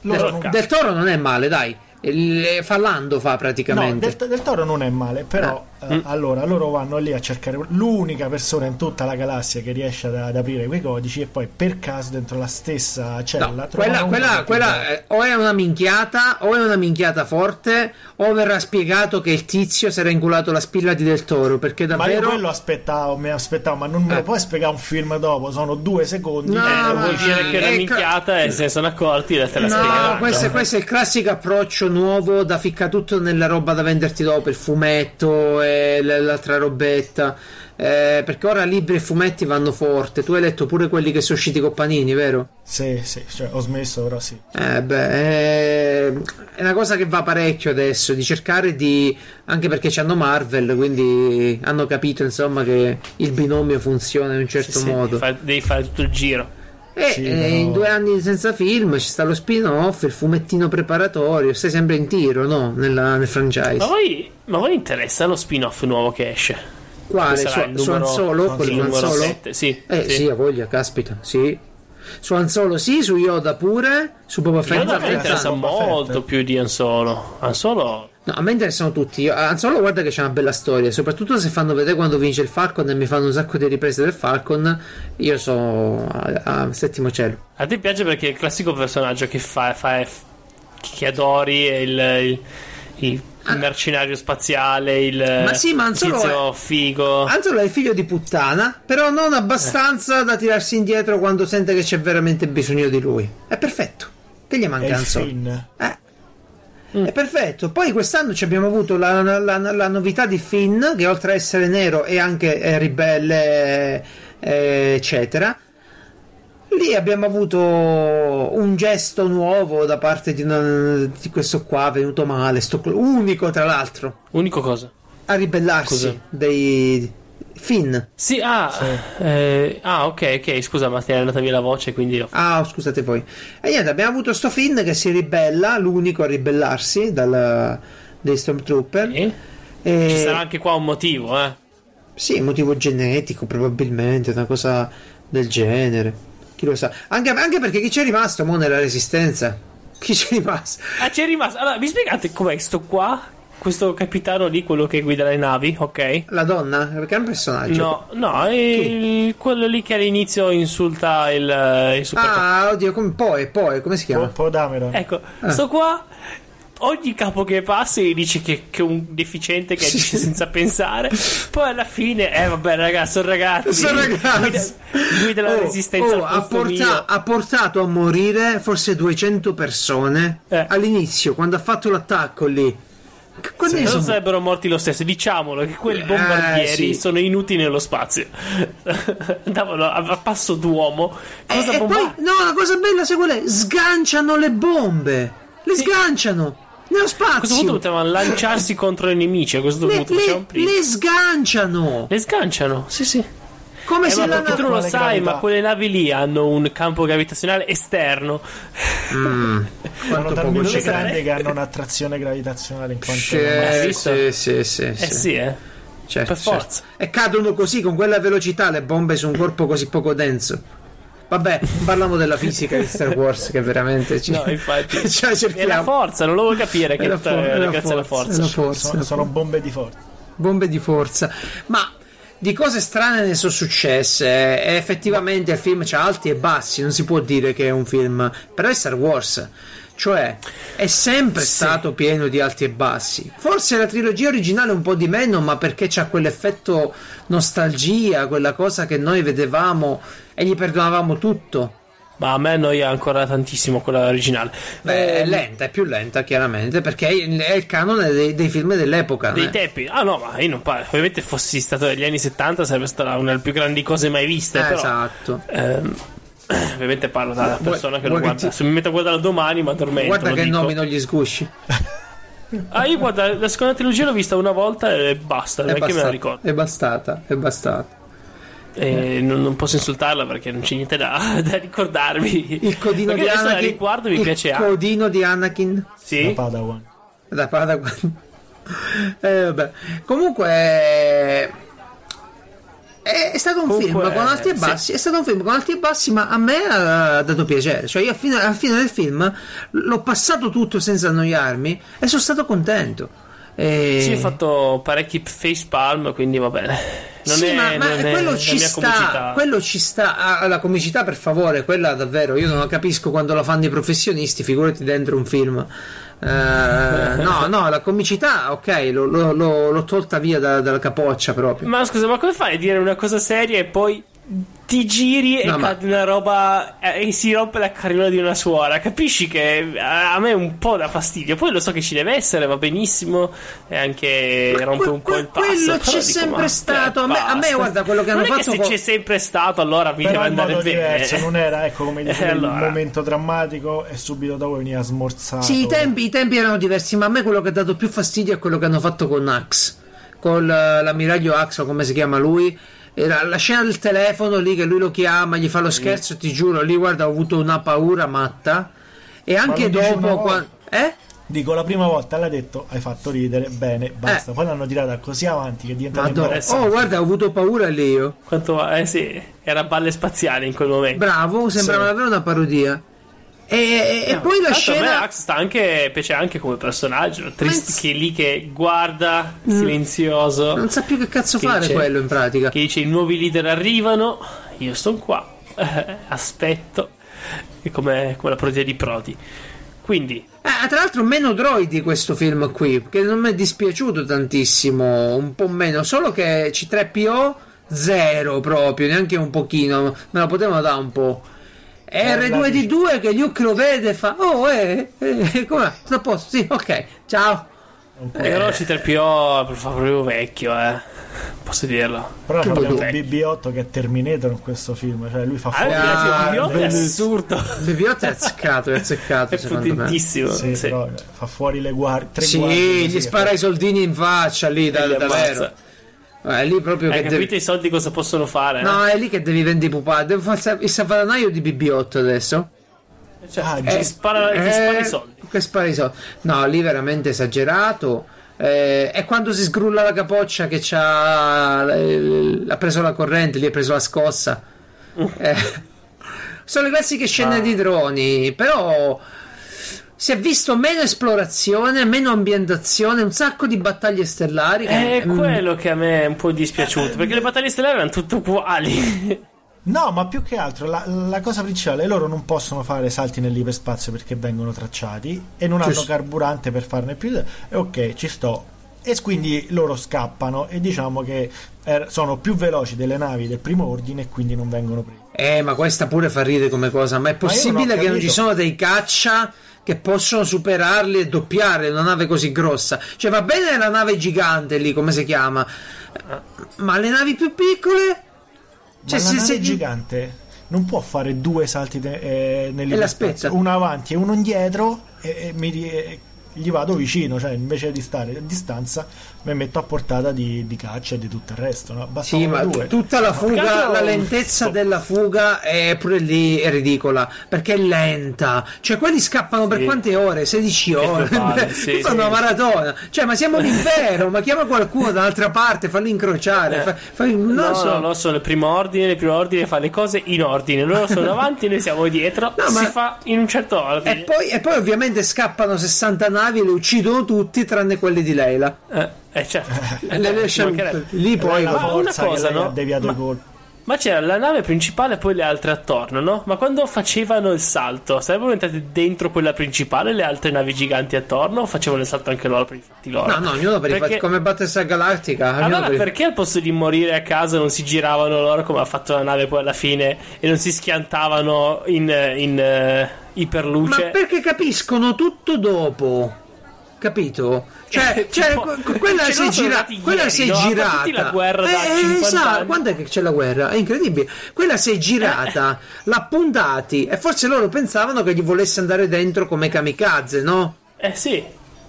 Del, del Toro non è male, dai. Il- fa Lando fa No, praticamente. del, del toro non è male, però Ah. Eh, allora loro vanno lì a cercare l'unica persona in tutta la galassia che riesce ad, ad aprire quei codici e poi per caso dentro la stessa cella No, quella, quella, quella eh, o è una minchiata o è una minchiata forte o verrà spiegato che il tizio si era inculato la spilla di Del Toro perché Ma io davvero quello aspettavo, mi aspettavo, ma non me Eh. lo puoi spiegare un film dopo, sono due secondi. No, eh, Eh, vuol dire che è una ecco- minchiata e se ne sono accorti te la No, questo, questo è il classico approccio nuovo da ficca tutto nella roba da venderti dopo, il fumetto e l'altra robetta. Eh, perché ora libri e fumetti vanno forte. Tu hai letto pure quelli che sono usciti con Panini, vero? Sì, sì, cioè, ho smesso, però sì. Eh, beh, eh, è una cosa che va parecchio adesso di cercare di. anche perché c'hanno Marvel, quindi hanno capito insomma che il binomio funziona in un certo Sì, modo. fa- devi fare tutto il giro. E Sì, eh, però- in due anni senza film ci sta lo spin-off, il fumettino preparatorio, stai sempre in tiro, no? Nella- nel franchise. Ma voi, ma voi interessa lo spin-off nuovo che esce? Quale? Su, su numero- Han Solo? Han Quello numero Solo? 7, sì. Eh sì. ha voglia, caspita, sì. Su Han Solo sì, su Yoda pure, su Boba Fett Yoda a me Fett, interessa molto più di Han Solo. No, a me interessano tutti. Io- Han Solo guarda che c'è una bella storia, soprattutto se fanno vedere quando vince il Falcon e mi fanno un sacco di riprese del Falcon, io sono a, a settimo cielo. A te piace perché è il classico personaggio che fa, fa- che adori è il, il- il mercenario spaziale, il Ah. Ma sì, ma Han Solo tizio figo. Han Solo è il figlio di puttana, però non abbastanza da tirarsi indietro quando sente che c'è veramente bisogno di lui. È perfetto. Che gli È manca il Han Eh. È perfetto. Poi quest'anno ci abbiamo avuto la, la- la- la novità di Finn, che oltre a essere nero è anche eh, ribelle, eh, eccetera. Lì abbiamo avuto un gesto nuovo da parte di, una- di questo qua, venuto male, sto, unico tra l'altro, Unico cosa. a ribellarsi Cos'è? dei, Finn. Sì, ah, eh, ah, ok, ok, scusa, ma ti è andata via la voce, quindi ho Ah, scusate voi. E niente, abbiamo avuto sto Finn che si ribella, l'unico a ribellarsi dal, dei Stormtrooper. Sì. E- Ci sarà anche qua un motivo, eh. Sì, motivo genetico, probabilmente, una cosa del genere. Chi lo sa? Anche, anche perché chi c'è rimasto mo nella resistenza? Chi c'è rimasto? Ah, c'è rimasto. Allora, mi spiegate com'è sto qua? Questo capitano lì, quello che guida le navi, ok? La donna? Perché è un personaggio. No, no, è il- quello lì che all'inizio insulta il, il super Ah, oddio, come poi, poi, come si Po- chiama? Podameron. Ecco, Ah. sto qua. Ogni capo che passi dice che, che è un deficiente che agisce senza pensare. Poi alla fine, eh, vabbè, ragazzi, sono ragazzi. Sono ragazzi. Guida, guida la Oh, resistenza oh, al ha, porta- ha portato a morire forse 200 persone Eh. all'inizio, quando ha fatto l'attacco lì. Che- Quanti ne Non sono? sarebbero morti lo stesso, diciamolo che quei Eh, bombardieri sì. sono inutili nello spazio. [laughs] Andavano a, a passo d'uomo. E, Cosa e poi, bomba- no, la cosa bella, sai qual è? Sganciano le bombe. Le Sì. sganciano nello A questo punto spazio. potevano lanciarsi contro i nemici. A questo Le, punto le- prima. le sganciano. Le sganciano, sì, sì. Come Eh, se ma perché tu non lo sai, gravità? ma quelle navi lì hanno un campo gravitazionale esterno. [laughs] Sono quanto poco crede. grandi che hanno un'attrazione gravitazionale in quanto Sì, Hai visto? sì, sì, sì, Eh sì. eh. Certo, per forza. certo. E cadono così con quella velocità le bombe su un corpo così poco denso. Vabbè, parliamo della fisica di Star Wars che veramente ci... No, infatti. [laughs] ce la È la cerchiamo. forza, non lo vuoi capire che È la for- è forza, forza. è la forza. sono, sono bombe di forza. bombe di forza. Ma di cose strane ne sono successe. E effettivamente il film c'ha alti e bassi. Non si può dire che è un film. Però è Star Wars. Cioè, è sempre Sì. stato pieno di alti e bassi. Forse la trilogia originale un po' di meno, ma perché c'ha quell'effetto nostalgia, quella cosa che noi vedevamo e gli perdonavamo tutto. Ma a me annoia ancora tantissimo quella originale. Beh, è Eh, lenta, è più lenta chiaramente, perché è il canone dei, dei film dell'epoca. dei eh. tempi. Ah no, ma io non parlo. Ovviamente fossi stato negli anni 70 sarebbe stata una delle più grandi cose mai viste. Eh, però, esatto. ehm, [clears throat] ovviamente parlo da Vuoi- persona che lo che guarda. ti- Se mi metto a guardarlo domani, ma addormento. Guarda che dico. nomino gli sgusci. [laughs] Ah, io guarda, la seconda trilogia l'ho vista una volta e basta. È Neanche me la bastata, ricordo. è bastata, è bastata. E non, non posso insultarla perché non c'è niente da, [laughs] da ricordarmi. Il codino perché di Anakin. riguardo mi il piace anche. codino di Anakin Da Sì. Padawan. da Padawan. [laughs] eh, vabbè. Comunque è... è è stato un Comunque, film con alti e sì. bassi. È stato un film con alti e bassi, ma a me ha dato piacere. Cioè, io a fine, alla fine del film l'ho passato tutto senza annoiarmi e sono stato contento. E... Sì, ho fatto parecchi facepalm, quindi va bene. Non sì, è, ma, ma quello ci sta, quello ci sta. Ah, la comicità, per favore, quella davvero. Io non la capisco quando la fanno i professionisti, figurati dentro un film. Eh, no, no, la comicità, ok, lo- lo- lo- l'ho tolta via da- dalla capoccia proprio. Ma scusa, ma come fai a dire una cosa seria e poi ti giri e No, ma- cade una roba eh, e si rompe la carriola di una suora? Capisci che eh, a me un po' dà fastidio. Poi lo so che ci deve essere, va benissimo, e anche rompe que- un po' il passo. quello c'è dico, sempre ma, stato. eh, A me- a me, guarda, quello che hanno è fatto che se con- c'è sempre stato, allora mi deve Però in andare bene. diverso, non era ecco come [laughs] dicevi, Eh, allora. il momento drammatico e subito dopo veniva smorzato. Sì, i tempi, i tempi erano diversi, ma a me quello che ha dato più fastidio è quello che hanno fatto con Axe. Con eh, l'ammiraglio Axe, o come si chiama lui. Era la scena del telefono lì che lui lo chiama, gli fa lo scherzo, ti giuro, lì guarda, ho avuto una paura matta. E anche dopo, volta. quan- eh? Dico, la prima volta l'ha detto, hai fatto ridere, bene, basta. Poi l'hanno tirata così avanti che diventa imbarazzante. Oh, guarda, ho avuto paura lì io. Quanto, eh sì, era balle spaziali in quel momento. Bravo, sembrava Sì. davvero una parodia. E, e- e poi la scena. Axe sta anche, piace anche come personaggio. Trist, Ma- che lì che guarda, silenzioso. Non sa più che cazzo Che fare dice- quello in pratica. Che dice: I nuovi leader arrivano. Io sto qua. [laughs] aspetto. È come, come la parodia di Prodi. Quindi, Eh, tra l'altro meno droidi questo film qui, che non mi è dispiaciuto tantissimo, un po' meno, solo che C3PO zero proprio, neanche un pochino, me lo potevano dare un po'. E Eh, R2D2 che Luke lo vede e fa, oh eh, eh com'è? Sto a posto? Sì, ok, ciao. però C3PO fa proprio vecchio, eh. Posso dirlo. Però vuoi? BB8 che è Terminator in questo film, cioè lui fa Ah, fuori. Ah, piace, il pilota è bellissimo. assurdo. BB-8 è azzeccato, è azzeccato È potentissimo. Sì, sì. però fa fuori le guardie. Tre Sì, guardie gli spara i soldini in faccia lì, da, davvero. ammazza. È lì proprio Hai che capito devi... i soldi cosa possono fare? No, è lì che devi vendere i pupazzi. Devo fare il salvadanaio di BB8 adesso. eh? Cioè, Ah, eh, spara, ti spara i soldi. Che spara i soldi. No, lì veramente esagerato. Eh, è quando si sgrulla la capoccia che c'ha, ha preso la corrente, gli ha preso la scossa. Eh, sono le classiche scene Ah. di droni, però si è visto meno esplorazione, meno ambientazione, un sacco di battaglie stellari. che- È mm, quello che a me è un po' dispiaciuto. Perché le battaglie stellari erano tutte uguali. No, ma più che altro la, la cosa principale, loro non possono fare salti nell'iperspazio perché vengono tracciati e non hanno Giusto. carburante per farne più. E ok, ci sto. E quindi loro scappano e diciamo che eh, sono più veloci delle navi del primo ordine e quindi non vengono presi. Eh, ma questa pure fa ridere come cosa. Ma è io non ho possibile che non ci sono dei caccia che possono superarli e doppiare una nave così grossa? Cioè, va bene la nave gigante lì, come si chiama? Ma le navi più piccole? Cioè, ma la se- nave se- gigante non può fare due salti ne- eh, nell'iperspazio, aspetta. uno avanti e uno indietro e, e mi e gli vado vicino, cioè invece di stare a distanza mi metto a portata di, di caccia e di tutto il resto. No? Sì, ma due. tutta la fuga, la lentezza della fuga è pure lì è ridicola perché è lenta. Cioè, quelli scappano per Sì. quante ore? 16 ore. palle, [laughs] sì, sì. una maratona. Cioè, ma siamo all'inverno, ma chiama qualcuno dall'altra parte, falli incrociare. Fa- fa- non No, so. no, no, sono il primo ordine. Il primo ordine fa le cose in ordine. Loro sono avanti, noi siamo dietro. No, si ma- fa in un certo E ordine. poi, e poi ovviamente scappano 60 navi e le uccidono tutti tranne quelli di Leila. Eh, eh, certo. E le mancherebbe. lì poi la forza cosa, no? ha deviato Ma- i colpi. Ma c'era la nave principale e poi le altre attorno, no? Ma quando facevano il salto, sarebbero entrate dentro quella principale le altre navi giganti attorno o facevano il salto anche loro per i fatti loro? No, no, ognuno per i Perché- fatti come Battlestar Galactica. Allora per i- perché al posto di morire a casa non si giravano loro come ha fatto la nave poi alla fine e non si schiantavano in, in eh, iperluce? Ma perché capiscono tutto dopo? Capito? Cioè, Eh, cioè, tipo- quella si è gira- quella ieri, si è girata. la guerra da Eh, 50 esatto, quando è che c'è la guerra? È incredibile. Quella si è girata, l'ha puntati e forse loro pensavano che gli volesse andare dentro come kamikaze, no? Eh sì.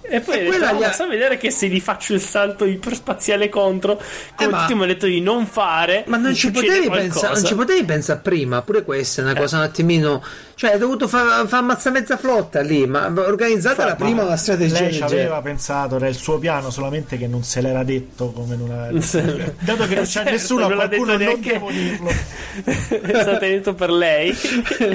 E poi E detto, "Oh, gli ha- basta vedere che se gli faccio il salto iperspaziale contro, come Eh, ma- tutti mi hanno detto di non fare, Ma non ci, potevi pensare, non ci potevi pensare prima, pure questa è una cosa un attimino. Cioè, hai dovuto far fa ammazzare mezza flotta lì, ma organizzatela prima una strategia Lei del ci aveva pensato, era il suo piano, solamente che non se l'era detto come non aveva... [laughs] Dato che non c'è [laughs] Certo, nessuno, a non qualcuno detto non neanche- devo dirlo. [laughs] è stato detto per lei.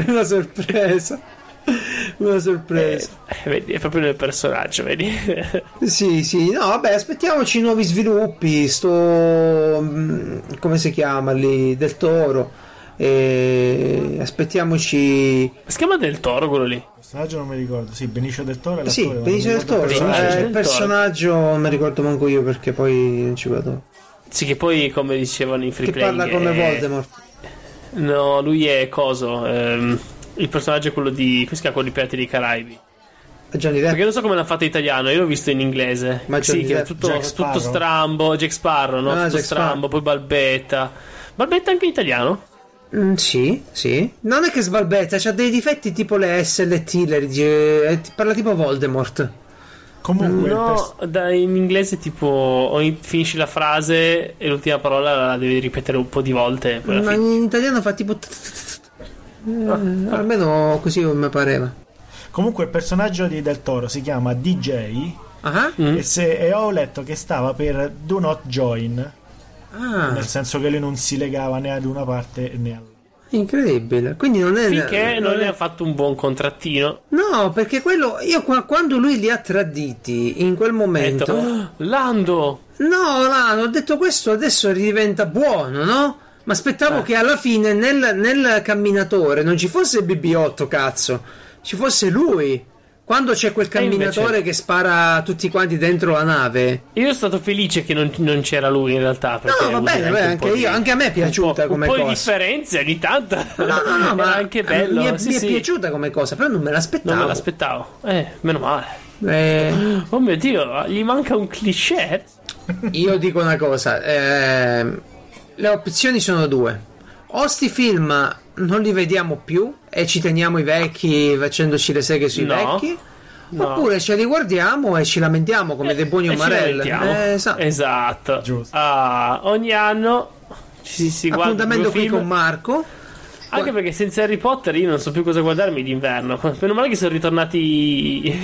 una sorpresa. [laughs] Una sorpresa. Eh, vedi, è proprio nel personaggio, vedi? [laughs] Sì, sì, no, vabbè, aspettiamoci nuovi sviluppi. Sto. mm, come si chiama lì? Del toro. E aspettiamoci. si chiama del toro quello lì. Il personaggio non mi ricordo, sì, Benicio del Toro Sì, non Benicio del Toro. il eh, personaggio. del il personaggio non mi ricordo manco io perché poi non ci vado. Sì, che poi, come dicevano in free Che playing, parla come è- Voldemort. No, lui è coso. ehm, il personaggio è quello di. Come si chiama quello di Pirati dei Caraibi? Johnny Depp. Perché non so come l'hanno fatto in italiano, io l'ho visto in inglese. Ma sì, Johnny che è Depp, tutto, Jack tutto Sparrow. strambo. Jack Sparrow, no? Ah, tutto Jack strambo, Sparrow. poi Balbetta. Balbetta anche in italiano? Mm, sì, sì. Non è che sbalbetta, c'ha dei difetti tipo le S, le T, le G, eh, parla tipo Voldemort. Comunque, No, da- in inglese tipo ogni- finisci la frase e l'ultima parola la devi ripetere un po' di volte. Ma in italiano fa tipo. Eh, almeno così mi pareva. comunque il personaggio di Del Toro si chiama DJ Ah, Mm. e, se- e ho letto che stava per Do Not Join, ah, nel senso che lui non si legava né ad una parte né all'altra. incredibile. Quindi non è. Finché non è- le ha fatto un buon contrattino. No, perché quello. Io qua- quando lui li ha traditi in quel Ha momento. detto, "Ah, Lando! No, Lano, ho detto questo adesso diventa buono, no? Ma aspettavo Eh. che alla fine nel, nel camminatore non ci fosse il BB8, cazzo. Ci fosse lui. Quando c'è quel camminatore invece- che spara tutti quanti dentro la nave. Io sono stato felice che non, non c'era lui in realtà. No, va bene, beh, un anche po' di- io- anche a me è piaciuta come un po' cosa. di differenze ogni tanto. [laughs] No, no, no, [laughs] ma anche bello. Mi è, sì, mi è sì. piaciuta come cosa, però non me l'aspettavo. Non me l'aspettavo. Eh, meno male. Eh, Oh mio dio, gli manca un cliché. io dico una cosa: ehm, le opzioni sono due. O sti film non li vediamo più e ci teniamo i vecchi facendoci le seghe sui No. vecchi. No. Oppure ce li guardiamo e ci lamentiamo come dei buoni lamentiamo. Eh, esatto. Esatto. Giusto. Ah, ogni anno ci si guarda Appuntamento qui film. con Marco. Anche perché senza Harry Potter io non so più cosa guardarmi d'inverno. Meno male che sono ritornati i,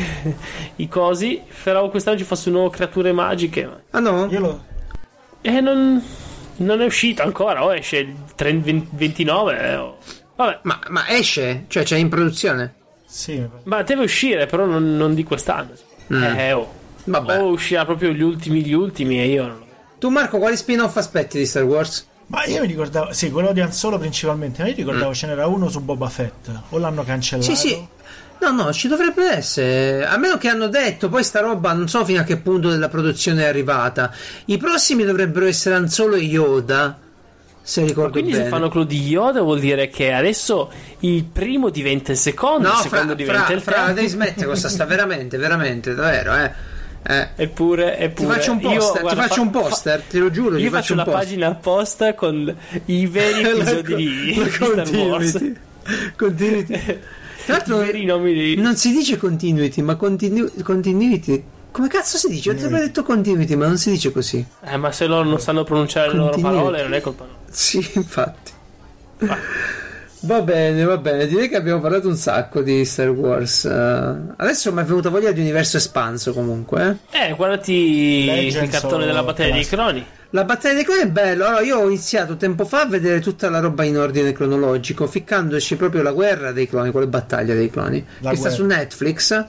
i cosi. Speravo quest'anno ci fosse un nuovo creature magiche. Ah no? Io lo. E non, non è uscito ancora. O esce il 30 29. eh, o- Vabbè, Ma, ma esce? Cioè c'è in produzione? Sì, ma deve uscire, però non, non di quest'anno. Eh, oh. Vabbè. O uscirà proprio gli ultimi, gli ultimi, e io non Tu Marco, quali spin-off aspetti di Star Wars? Ma io mi ricordavo, sì, quello di Han Solo principalmente, ma io ricordavo ce n'era uno su Boba Fett, o l'hanno cancellato. Sì, sì. No, no, ci dovrebbe essere. A meno che hanno detto, poi sta roba non so fino a che punto della produzione è arrivata. I prossimi dovrebbero essere Han Solo e Yoda. Se ricordo Quindi bene. se fanno quello di Yoda vuol dire che adesso il primo diventa il secondo, No, il fra, secondo diventa fra, il fra, terzo. devi smettere questa sta [laughs] veramente, veramente, davvero, eh. Eh. Eppure, Ti eppure faccio un io, poster, guarda, ti faccio fa- un poster, te lo giuro, Io ti faccio faccio la poster. pagina apposta con i veri [laughs] episodi di, la di Star Wars. continuity. [laughs] Continuity. Tra l'altro veri nomi dei... non si dice continuity, ma continu- continuity. Come cazzo si dice? Ho sempre detto continuity, ma non si dice così. Eh, ma se loro non sanno pronunciare le loro Continuity. parole non è colpa loro. Sì, infatti. Va bene, va bene. Direi che abbiamo parlato un sacco di Star Wars. Eh, adesso mi è venuta voglia di universo espanso comunque. eh. Eh, guardati il Legends cartone o della battaglia dei croni. La battaglia dei cloni è bello. Allora, io ho iniziato tempo fa a vedere tutta la roba in ordine cronologico, ficcandoci proprio la guerra dei cloni, quella battaglia dei cloni, La che sta guerra. su Netflix.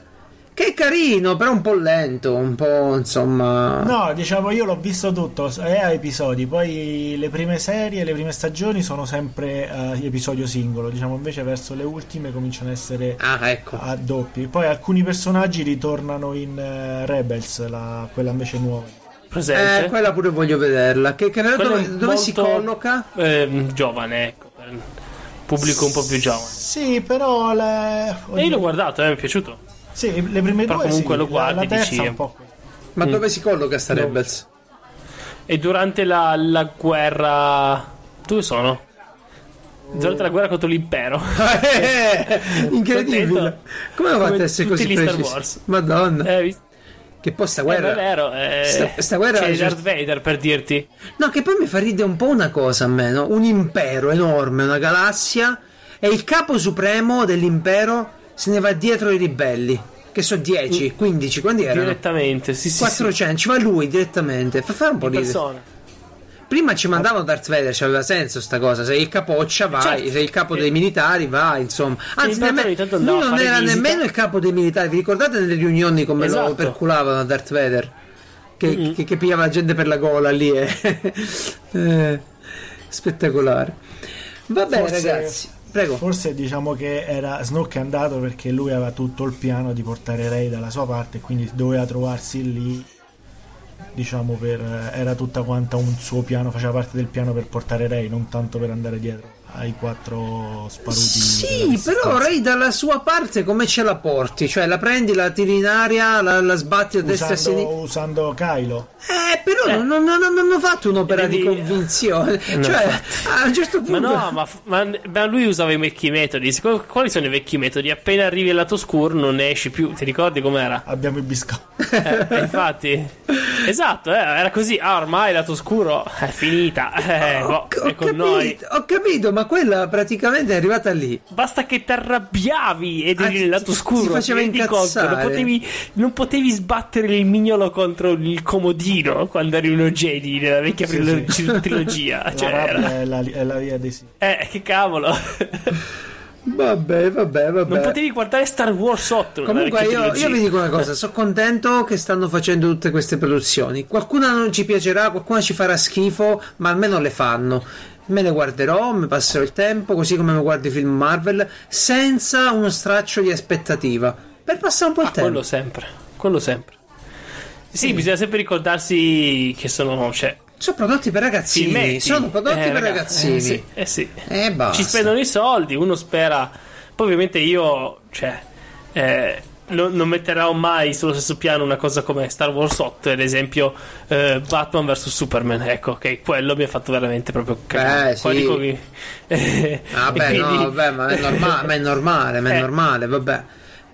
Che è carino, però un po' lento, un po' insomma. No, diciamo io l'ho visto tutto, è a episodi, poi le prime serie, le prime stagioni sono sempre eh, episodio singolo, diciamo invece verso le ultime cominciano a essere Ah, ecco. a doppi. Poi alcuni personaggi ritornano in eh, Rebels, la- quella invece nuova. Presente. Eh, quella pure voglio vederla. Che, che dove, dove si colloca? Ehm, giovane, ecco. Pubblico un po' più giovane. Sì, però le... E io l'ho guardato, eh, mi è piaciuto. Sì, le prime Però due comunque sì, lo la- guardi, la, terza dici- un po'. Ma Mm. dove si colloca sta No. Rebels? E durante la, la guerra. Dove sono? Durante la guerra contro l'impero. [laughs] Incredibile. Contento? Come lo Come fate a essere così gli Star precisi? Wars. Madonna. Eh, visto? Che poi sta Eh, guerra. è vero. eh, Sta- sta guerra c'è Darth Vader per dirti. No, che poi mi fa ridere un po' una cosa a me, no? Un impero enorme, una galassia, e il capo supremo dell'impero se ne va dietro i ribelli. Che so 10, 15, quanti erano? Direttamente, sì, sì. 400, ci va lui direttamente. Fa fare un po' sì. ridere. Prima ci mandavano Darth Vader, c'aveva senso sta cosa. Sei il capoccia, vai. Certo. Sei il capo Eh. dei militari, vai. Insomma, anzi, L'impero nemme- ogni tanto lui a non era visita. nemmeno il capo dei militari. Vi ricordate nelle riunioni come lo Esatto. perculavano Darth Vader? Che, Mm-mm. che, che pigliava la gente per la gola lì. eh. [laughs] Eh, spettacolare. Va bene, Forse- ragazzi. Prego. Forse diciamo che era Snoke è andato perché lui aveva tutto il piano di portare Rey dalla sua parte e quindi doveva trovarsi lì. Diciamo per era tutta quanta un suo piano, faceva parte del piano per portare Rey, non tanto per andare dietro ai quattro sparuti. Sì, però. Ray dalla sua parte come ce la porti? Cioè la prendi, la tiri in aria, la, la sbatti a destra e a usando, sinistra. usando Kylo. Eh, però non, non- non- non hanno fatto un'opera Devi- di convinzione. [laughs] No, cioè, a un certo Ma punto. no, ma, ma- ma lui usava i vecchi metodi. Quali sono i vecchi metodi? Appena arrivi al lato scuro non ne esci più. Ti ricordi com'era? Abbiamo i biscotti. Eh, eh, infatti, esatto, eh, era così. Ah, ormai il lato scuro è finita. [laughs] Eh, ho, boh, ho è con capito, noi. ho capito, ma quella praticamente è arrivata lì. Basta che ti arrabbiavi ed Ah, eri nel lato scuro. ti faceva rendi conto? incazzare. Non potevi, non potevi sbattere il mignolo contro il comodino quando eri uno Jedi nella vecchia Sì, trilo- sì. [laughs] trilogia. [laughs] Cioè, era- è la, è la via dei sì. Eh, che cavolo. [laughs] Vabbè, vabbè, vabbè. Non potevi guardare Star Wars 8. nella Comunque io, io vi dico una cosa, sono contento che stanno facendo tutte queste produzioni. Qualcuna non ci piacerà, qualcuna ci farà schifo, ma almeno le fanno. Me le guarderò, mi passerò il tempo, così come mi guardo i film Marvel, senza uno straccio di aspettativa. Per passare un po' il Ah, tempo. quello sempre. Quello sempre. Sì, bisogna sempre ricordarsi che sono. Cioè, Sono prodotti per ragazzini. filmetti. Sono prodotti Eh, per raga, ragazzini. Eh sì, eh sì. E basta. Ci spendono i soldi, uno spera. Poi, ovviamente, io. Cioè. eh, non, non metterò mai sullo stesso piano una cosa come Star Wars 8, ad esempio eh, Batman vs Superman. Ecco, ok, quello mi ha fatto veramente proprio cagare. Eh, sì. che- Ah, beh, e no, quindi- vabbè, ma è normale, ma è normale, ma è Eh. normale, vabbè.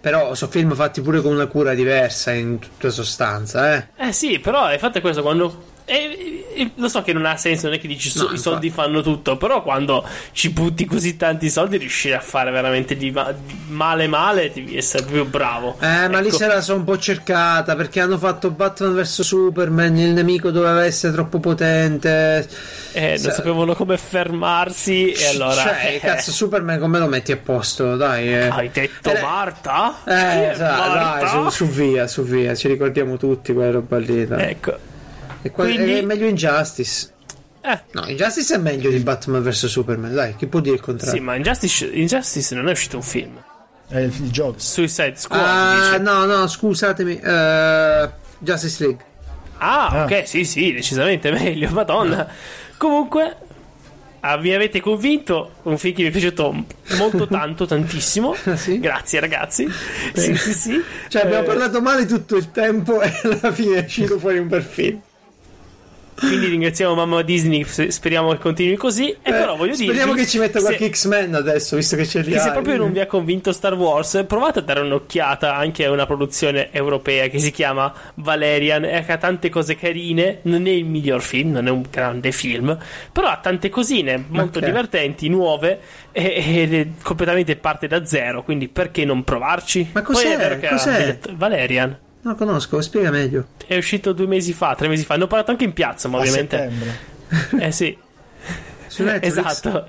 però sono film fatti pure con una cura diversa in tutta sostanza, eh. Eh sì, però il fatto è questo, quando... eh, eh, lo so che non ha senso, non è che dici No, i soldi fanno tutto, però quando ci butti così tanti soldi riuscire a fare veramente di, ma- di male male devi essere proprio bravo. Eh, ma lì Ecco. se la sono un po' cercata perché hanno fatto Batman vs Superman, il nemico doveva essere troppo potente. Eh, non Sa- sapevano come fermarsi e allora... Cioè, eh, cazzo, Superman come lo metti a posto? Dai, eh. Hai detto Eh, Marta? Eh, sa- dai, Marta? su, su via, su via, ci ricordiamo tutti quella roba lì. dai. Ecco. E qua- quindi- È meglio Injustice. Eh, No, Injustice è meglio di Batman vs Superman, dai, chi può dire il sì, contrario? ma Injustice, Injustice non è uscito un film. È il, il gioco. Suicide Squad Ah, dice. no, no, scusatemi, eh, Justice League. Ah, Ah. ok, sì, sì, decisamente meglio, madonna. Comunque, ah, mi avete convinto, un film che mi è piaciuto molto tanto, tantissimo. [laughs] Ah, sì? Grazie ragazzi. Sì, sì, sì. Cioè, abbiamo Eh, parlato male tutto il tempo [laughs] e alla fine è uscito fuori un bel film. Quindi ringraziamo mamma Disney, se- speriamo che continui così. E però voglio dire... Eh, Speriamo che ci metta qualche X-Men adesso, visto che li Che se proprio non vi ha convinto Star Wars, provate a dare un'occhiata anche a una produzione europea che si chiama Valerian e che ha tante cose carine. Non è il miglior film, non è un grande film, però ha tante cosine molto Ok. divertenti, nuove e, è completamente parte da zero. Quindi perché non provarci? Ma Poi cos'è? è vero che ha Cos'è? detto- Valerian Non lo conosco, spiega meglio. è uscito due mesi fa, tre mesi fa. Ne ho parlato anche in piazza, ma A ovviamente. settembre. Eh sì, Su Netflix? esatto.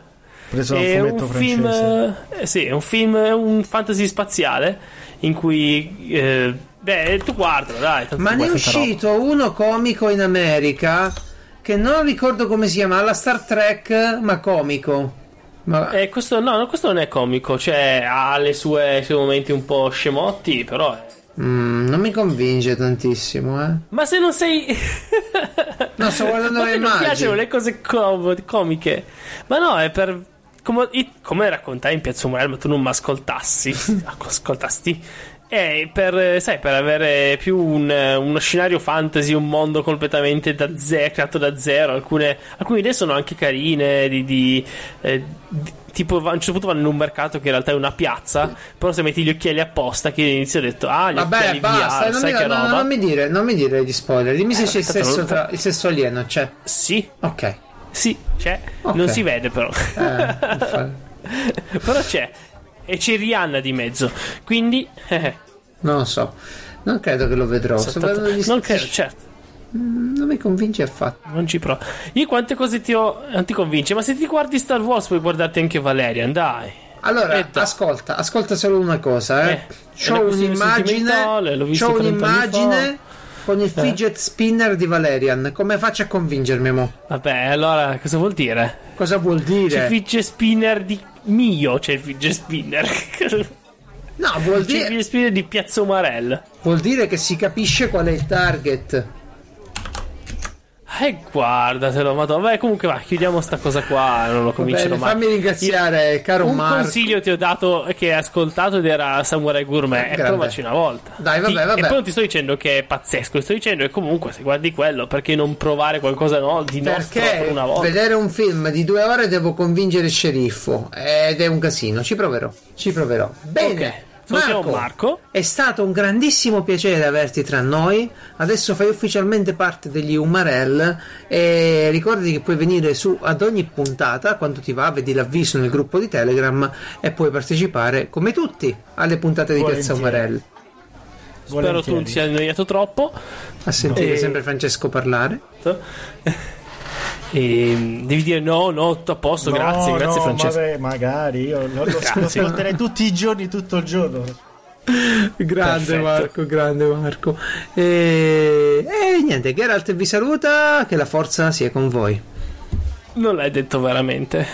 Preso un È fumetto un francese. film, eh, sì, è un film, è un fantasy spaziale in cui, eh, beh, tu guardalo, dai. Ma ne è tanta roba. uscito uno comico in America che non ricordo come si chiama, alla Star Trek, ma comico. Ma Eh, questo, no, no, questo non è comico, cioè ha le sue, i suoi momenti un po' scemotti, però. Mm, non mi convince tantissimo, eh. Ma se non sei. [laughs] No, sto guardando [laughs] le immagini. piacciono le cose com- comiche. Ma no, è per. Come, come raccontai in Piazza Umarell, ma tu non mi ascoltassi. [laughs] ascoltasti. È per, sai, per avere più un, uno scenario fantasy, un mondo completamente da zero, creato da zero. Alcune, alcune idee sono anche carine. Di, di, eh, di- tipo, a un certo punto vanno in un mercato che in realtà è una piazza. Però se metti gli occhiali apposta, che all'inizio ho detto, ah, gli Vabbè, occhiali basta, VR, non sai mi, che no, roba. non mi dire, non mi dire gli spoiler. Dimmi se c'è il non sesso, tra, il sesso alieno, c'è. Sì, Ok. sì, c'è. Ok. Non si vede però. Eh, [laughs] Però c'è. E c'è Rihanna di mezzo. Quindi. eh, [laughs] non lo so. Non credo che lo vedrò. Guardando gli- non credo, certo. Non mi convince affatto. Non ci provo. Io quante cose ti ho. Non ti convince, ma se ti guardi Star Wars puoi guardarti anche Valerian, dai. Allora, Eh, dai. ascolta, ascolta solo una cosa, eh. Eh, C'ho un'immagine, c'ho 30 anni un'immagine con il fidget spinner di Valerian. Come faccio a convincermi, mo? Vabbè, allora cosa vuol dire? Cosa vuol C'è il dire? fidget spinner di mio, c'è il fidget spinner. No, vuol C'è il dire, fidget spinner di Umarell. vuol dire che si capisce qual è il target. E guardatelo, madonna. Beh, comunque va, chiudiamo sta cosa qua. Non lo comincerò mai. fammi ringraziare, caro Un Marco. consiglio ti ho dato che hai ascoltato ed era Samurai Gourmet. E Grande. provaci una volta. Dai, vabbè, Ti- vabbè. E poi non ti sto dicendo che è pazzesco, sto dicendo che comunque se guardi quello, perché non provare qualcosa no, di nostro Perché per una volta? vedere un film di due ore devo convincere il sceriffo ed è un casino. Ci proverò, ci proverò. Bene. Ok, salutiamo Marco, Marco. è stato un grandissimo piacere averti tra noi. Adesso fai ufficialmente parte degli Umarell e ricordati che puoi venire su ad ogni puntata quando ti va, vedi l'avviso nel gruppo di Telegram e puoi partecipare come tutti alle puntate di Piazza Volentieri. Umarell. Spero tu non sia annoiato troppo. A sentire E- sempre Francesco parlare. E devi dire no, no, tutto a posto, No, grazie, grazie no, Francesco. vabbè, magari io lo, lo, Grazie. ascolterei tutti i giorni, tutto il giorno. Grande Perfetto. Marco, grande Marco. E... e niente, Geralt vi saluta, che la forza sia con voi. Non l'hai detto veramente.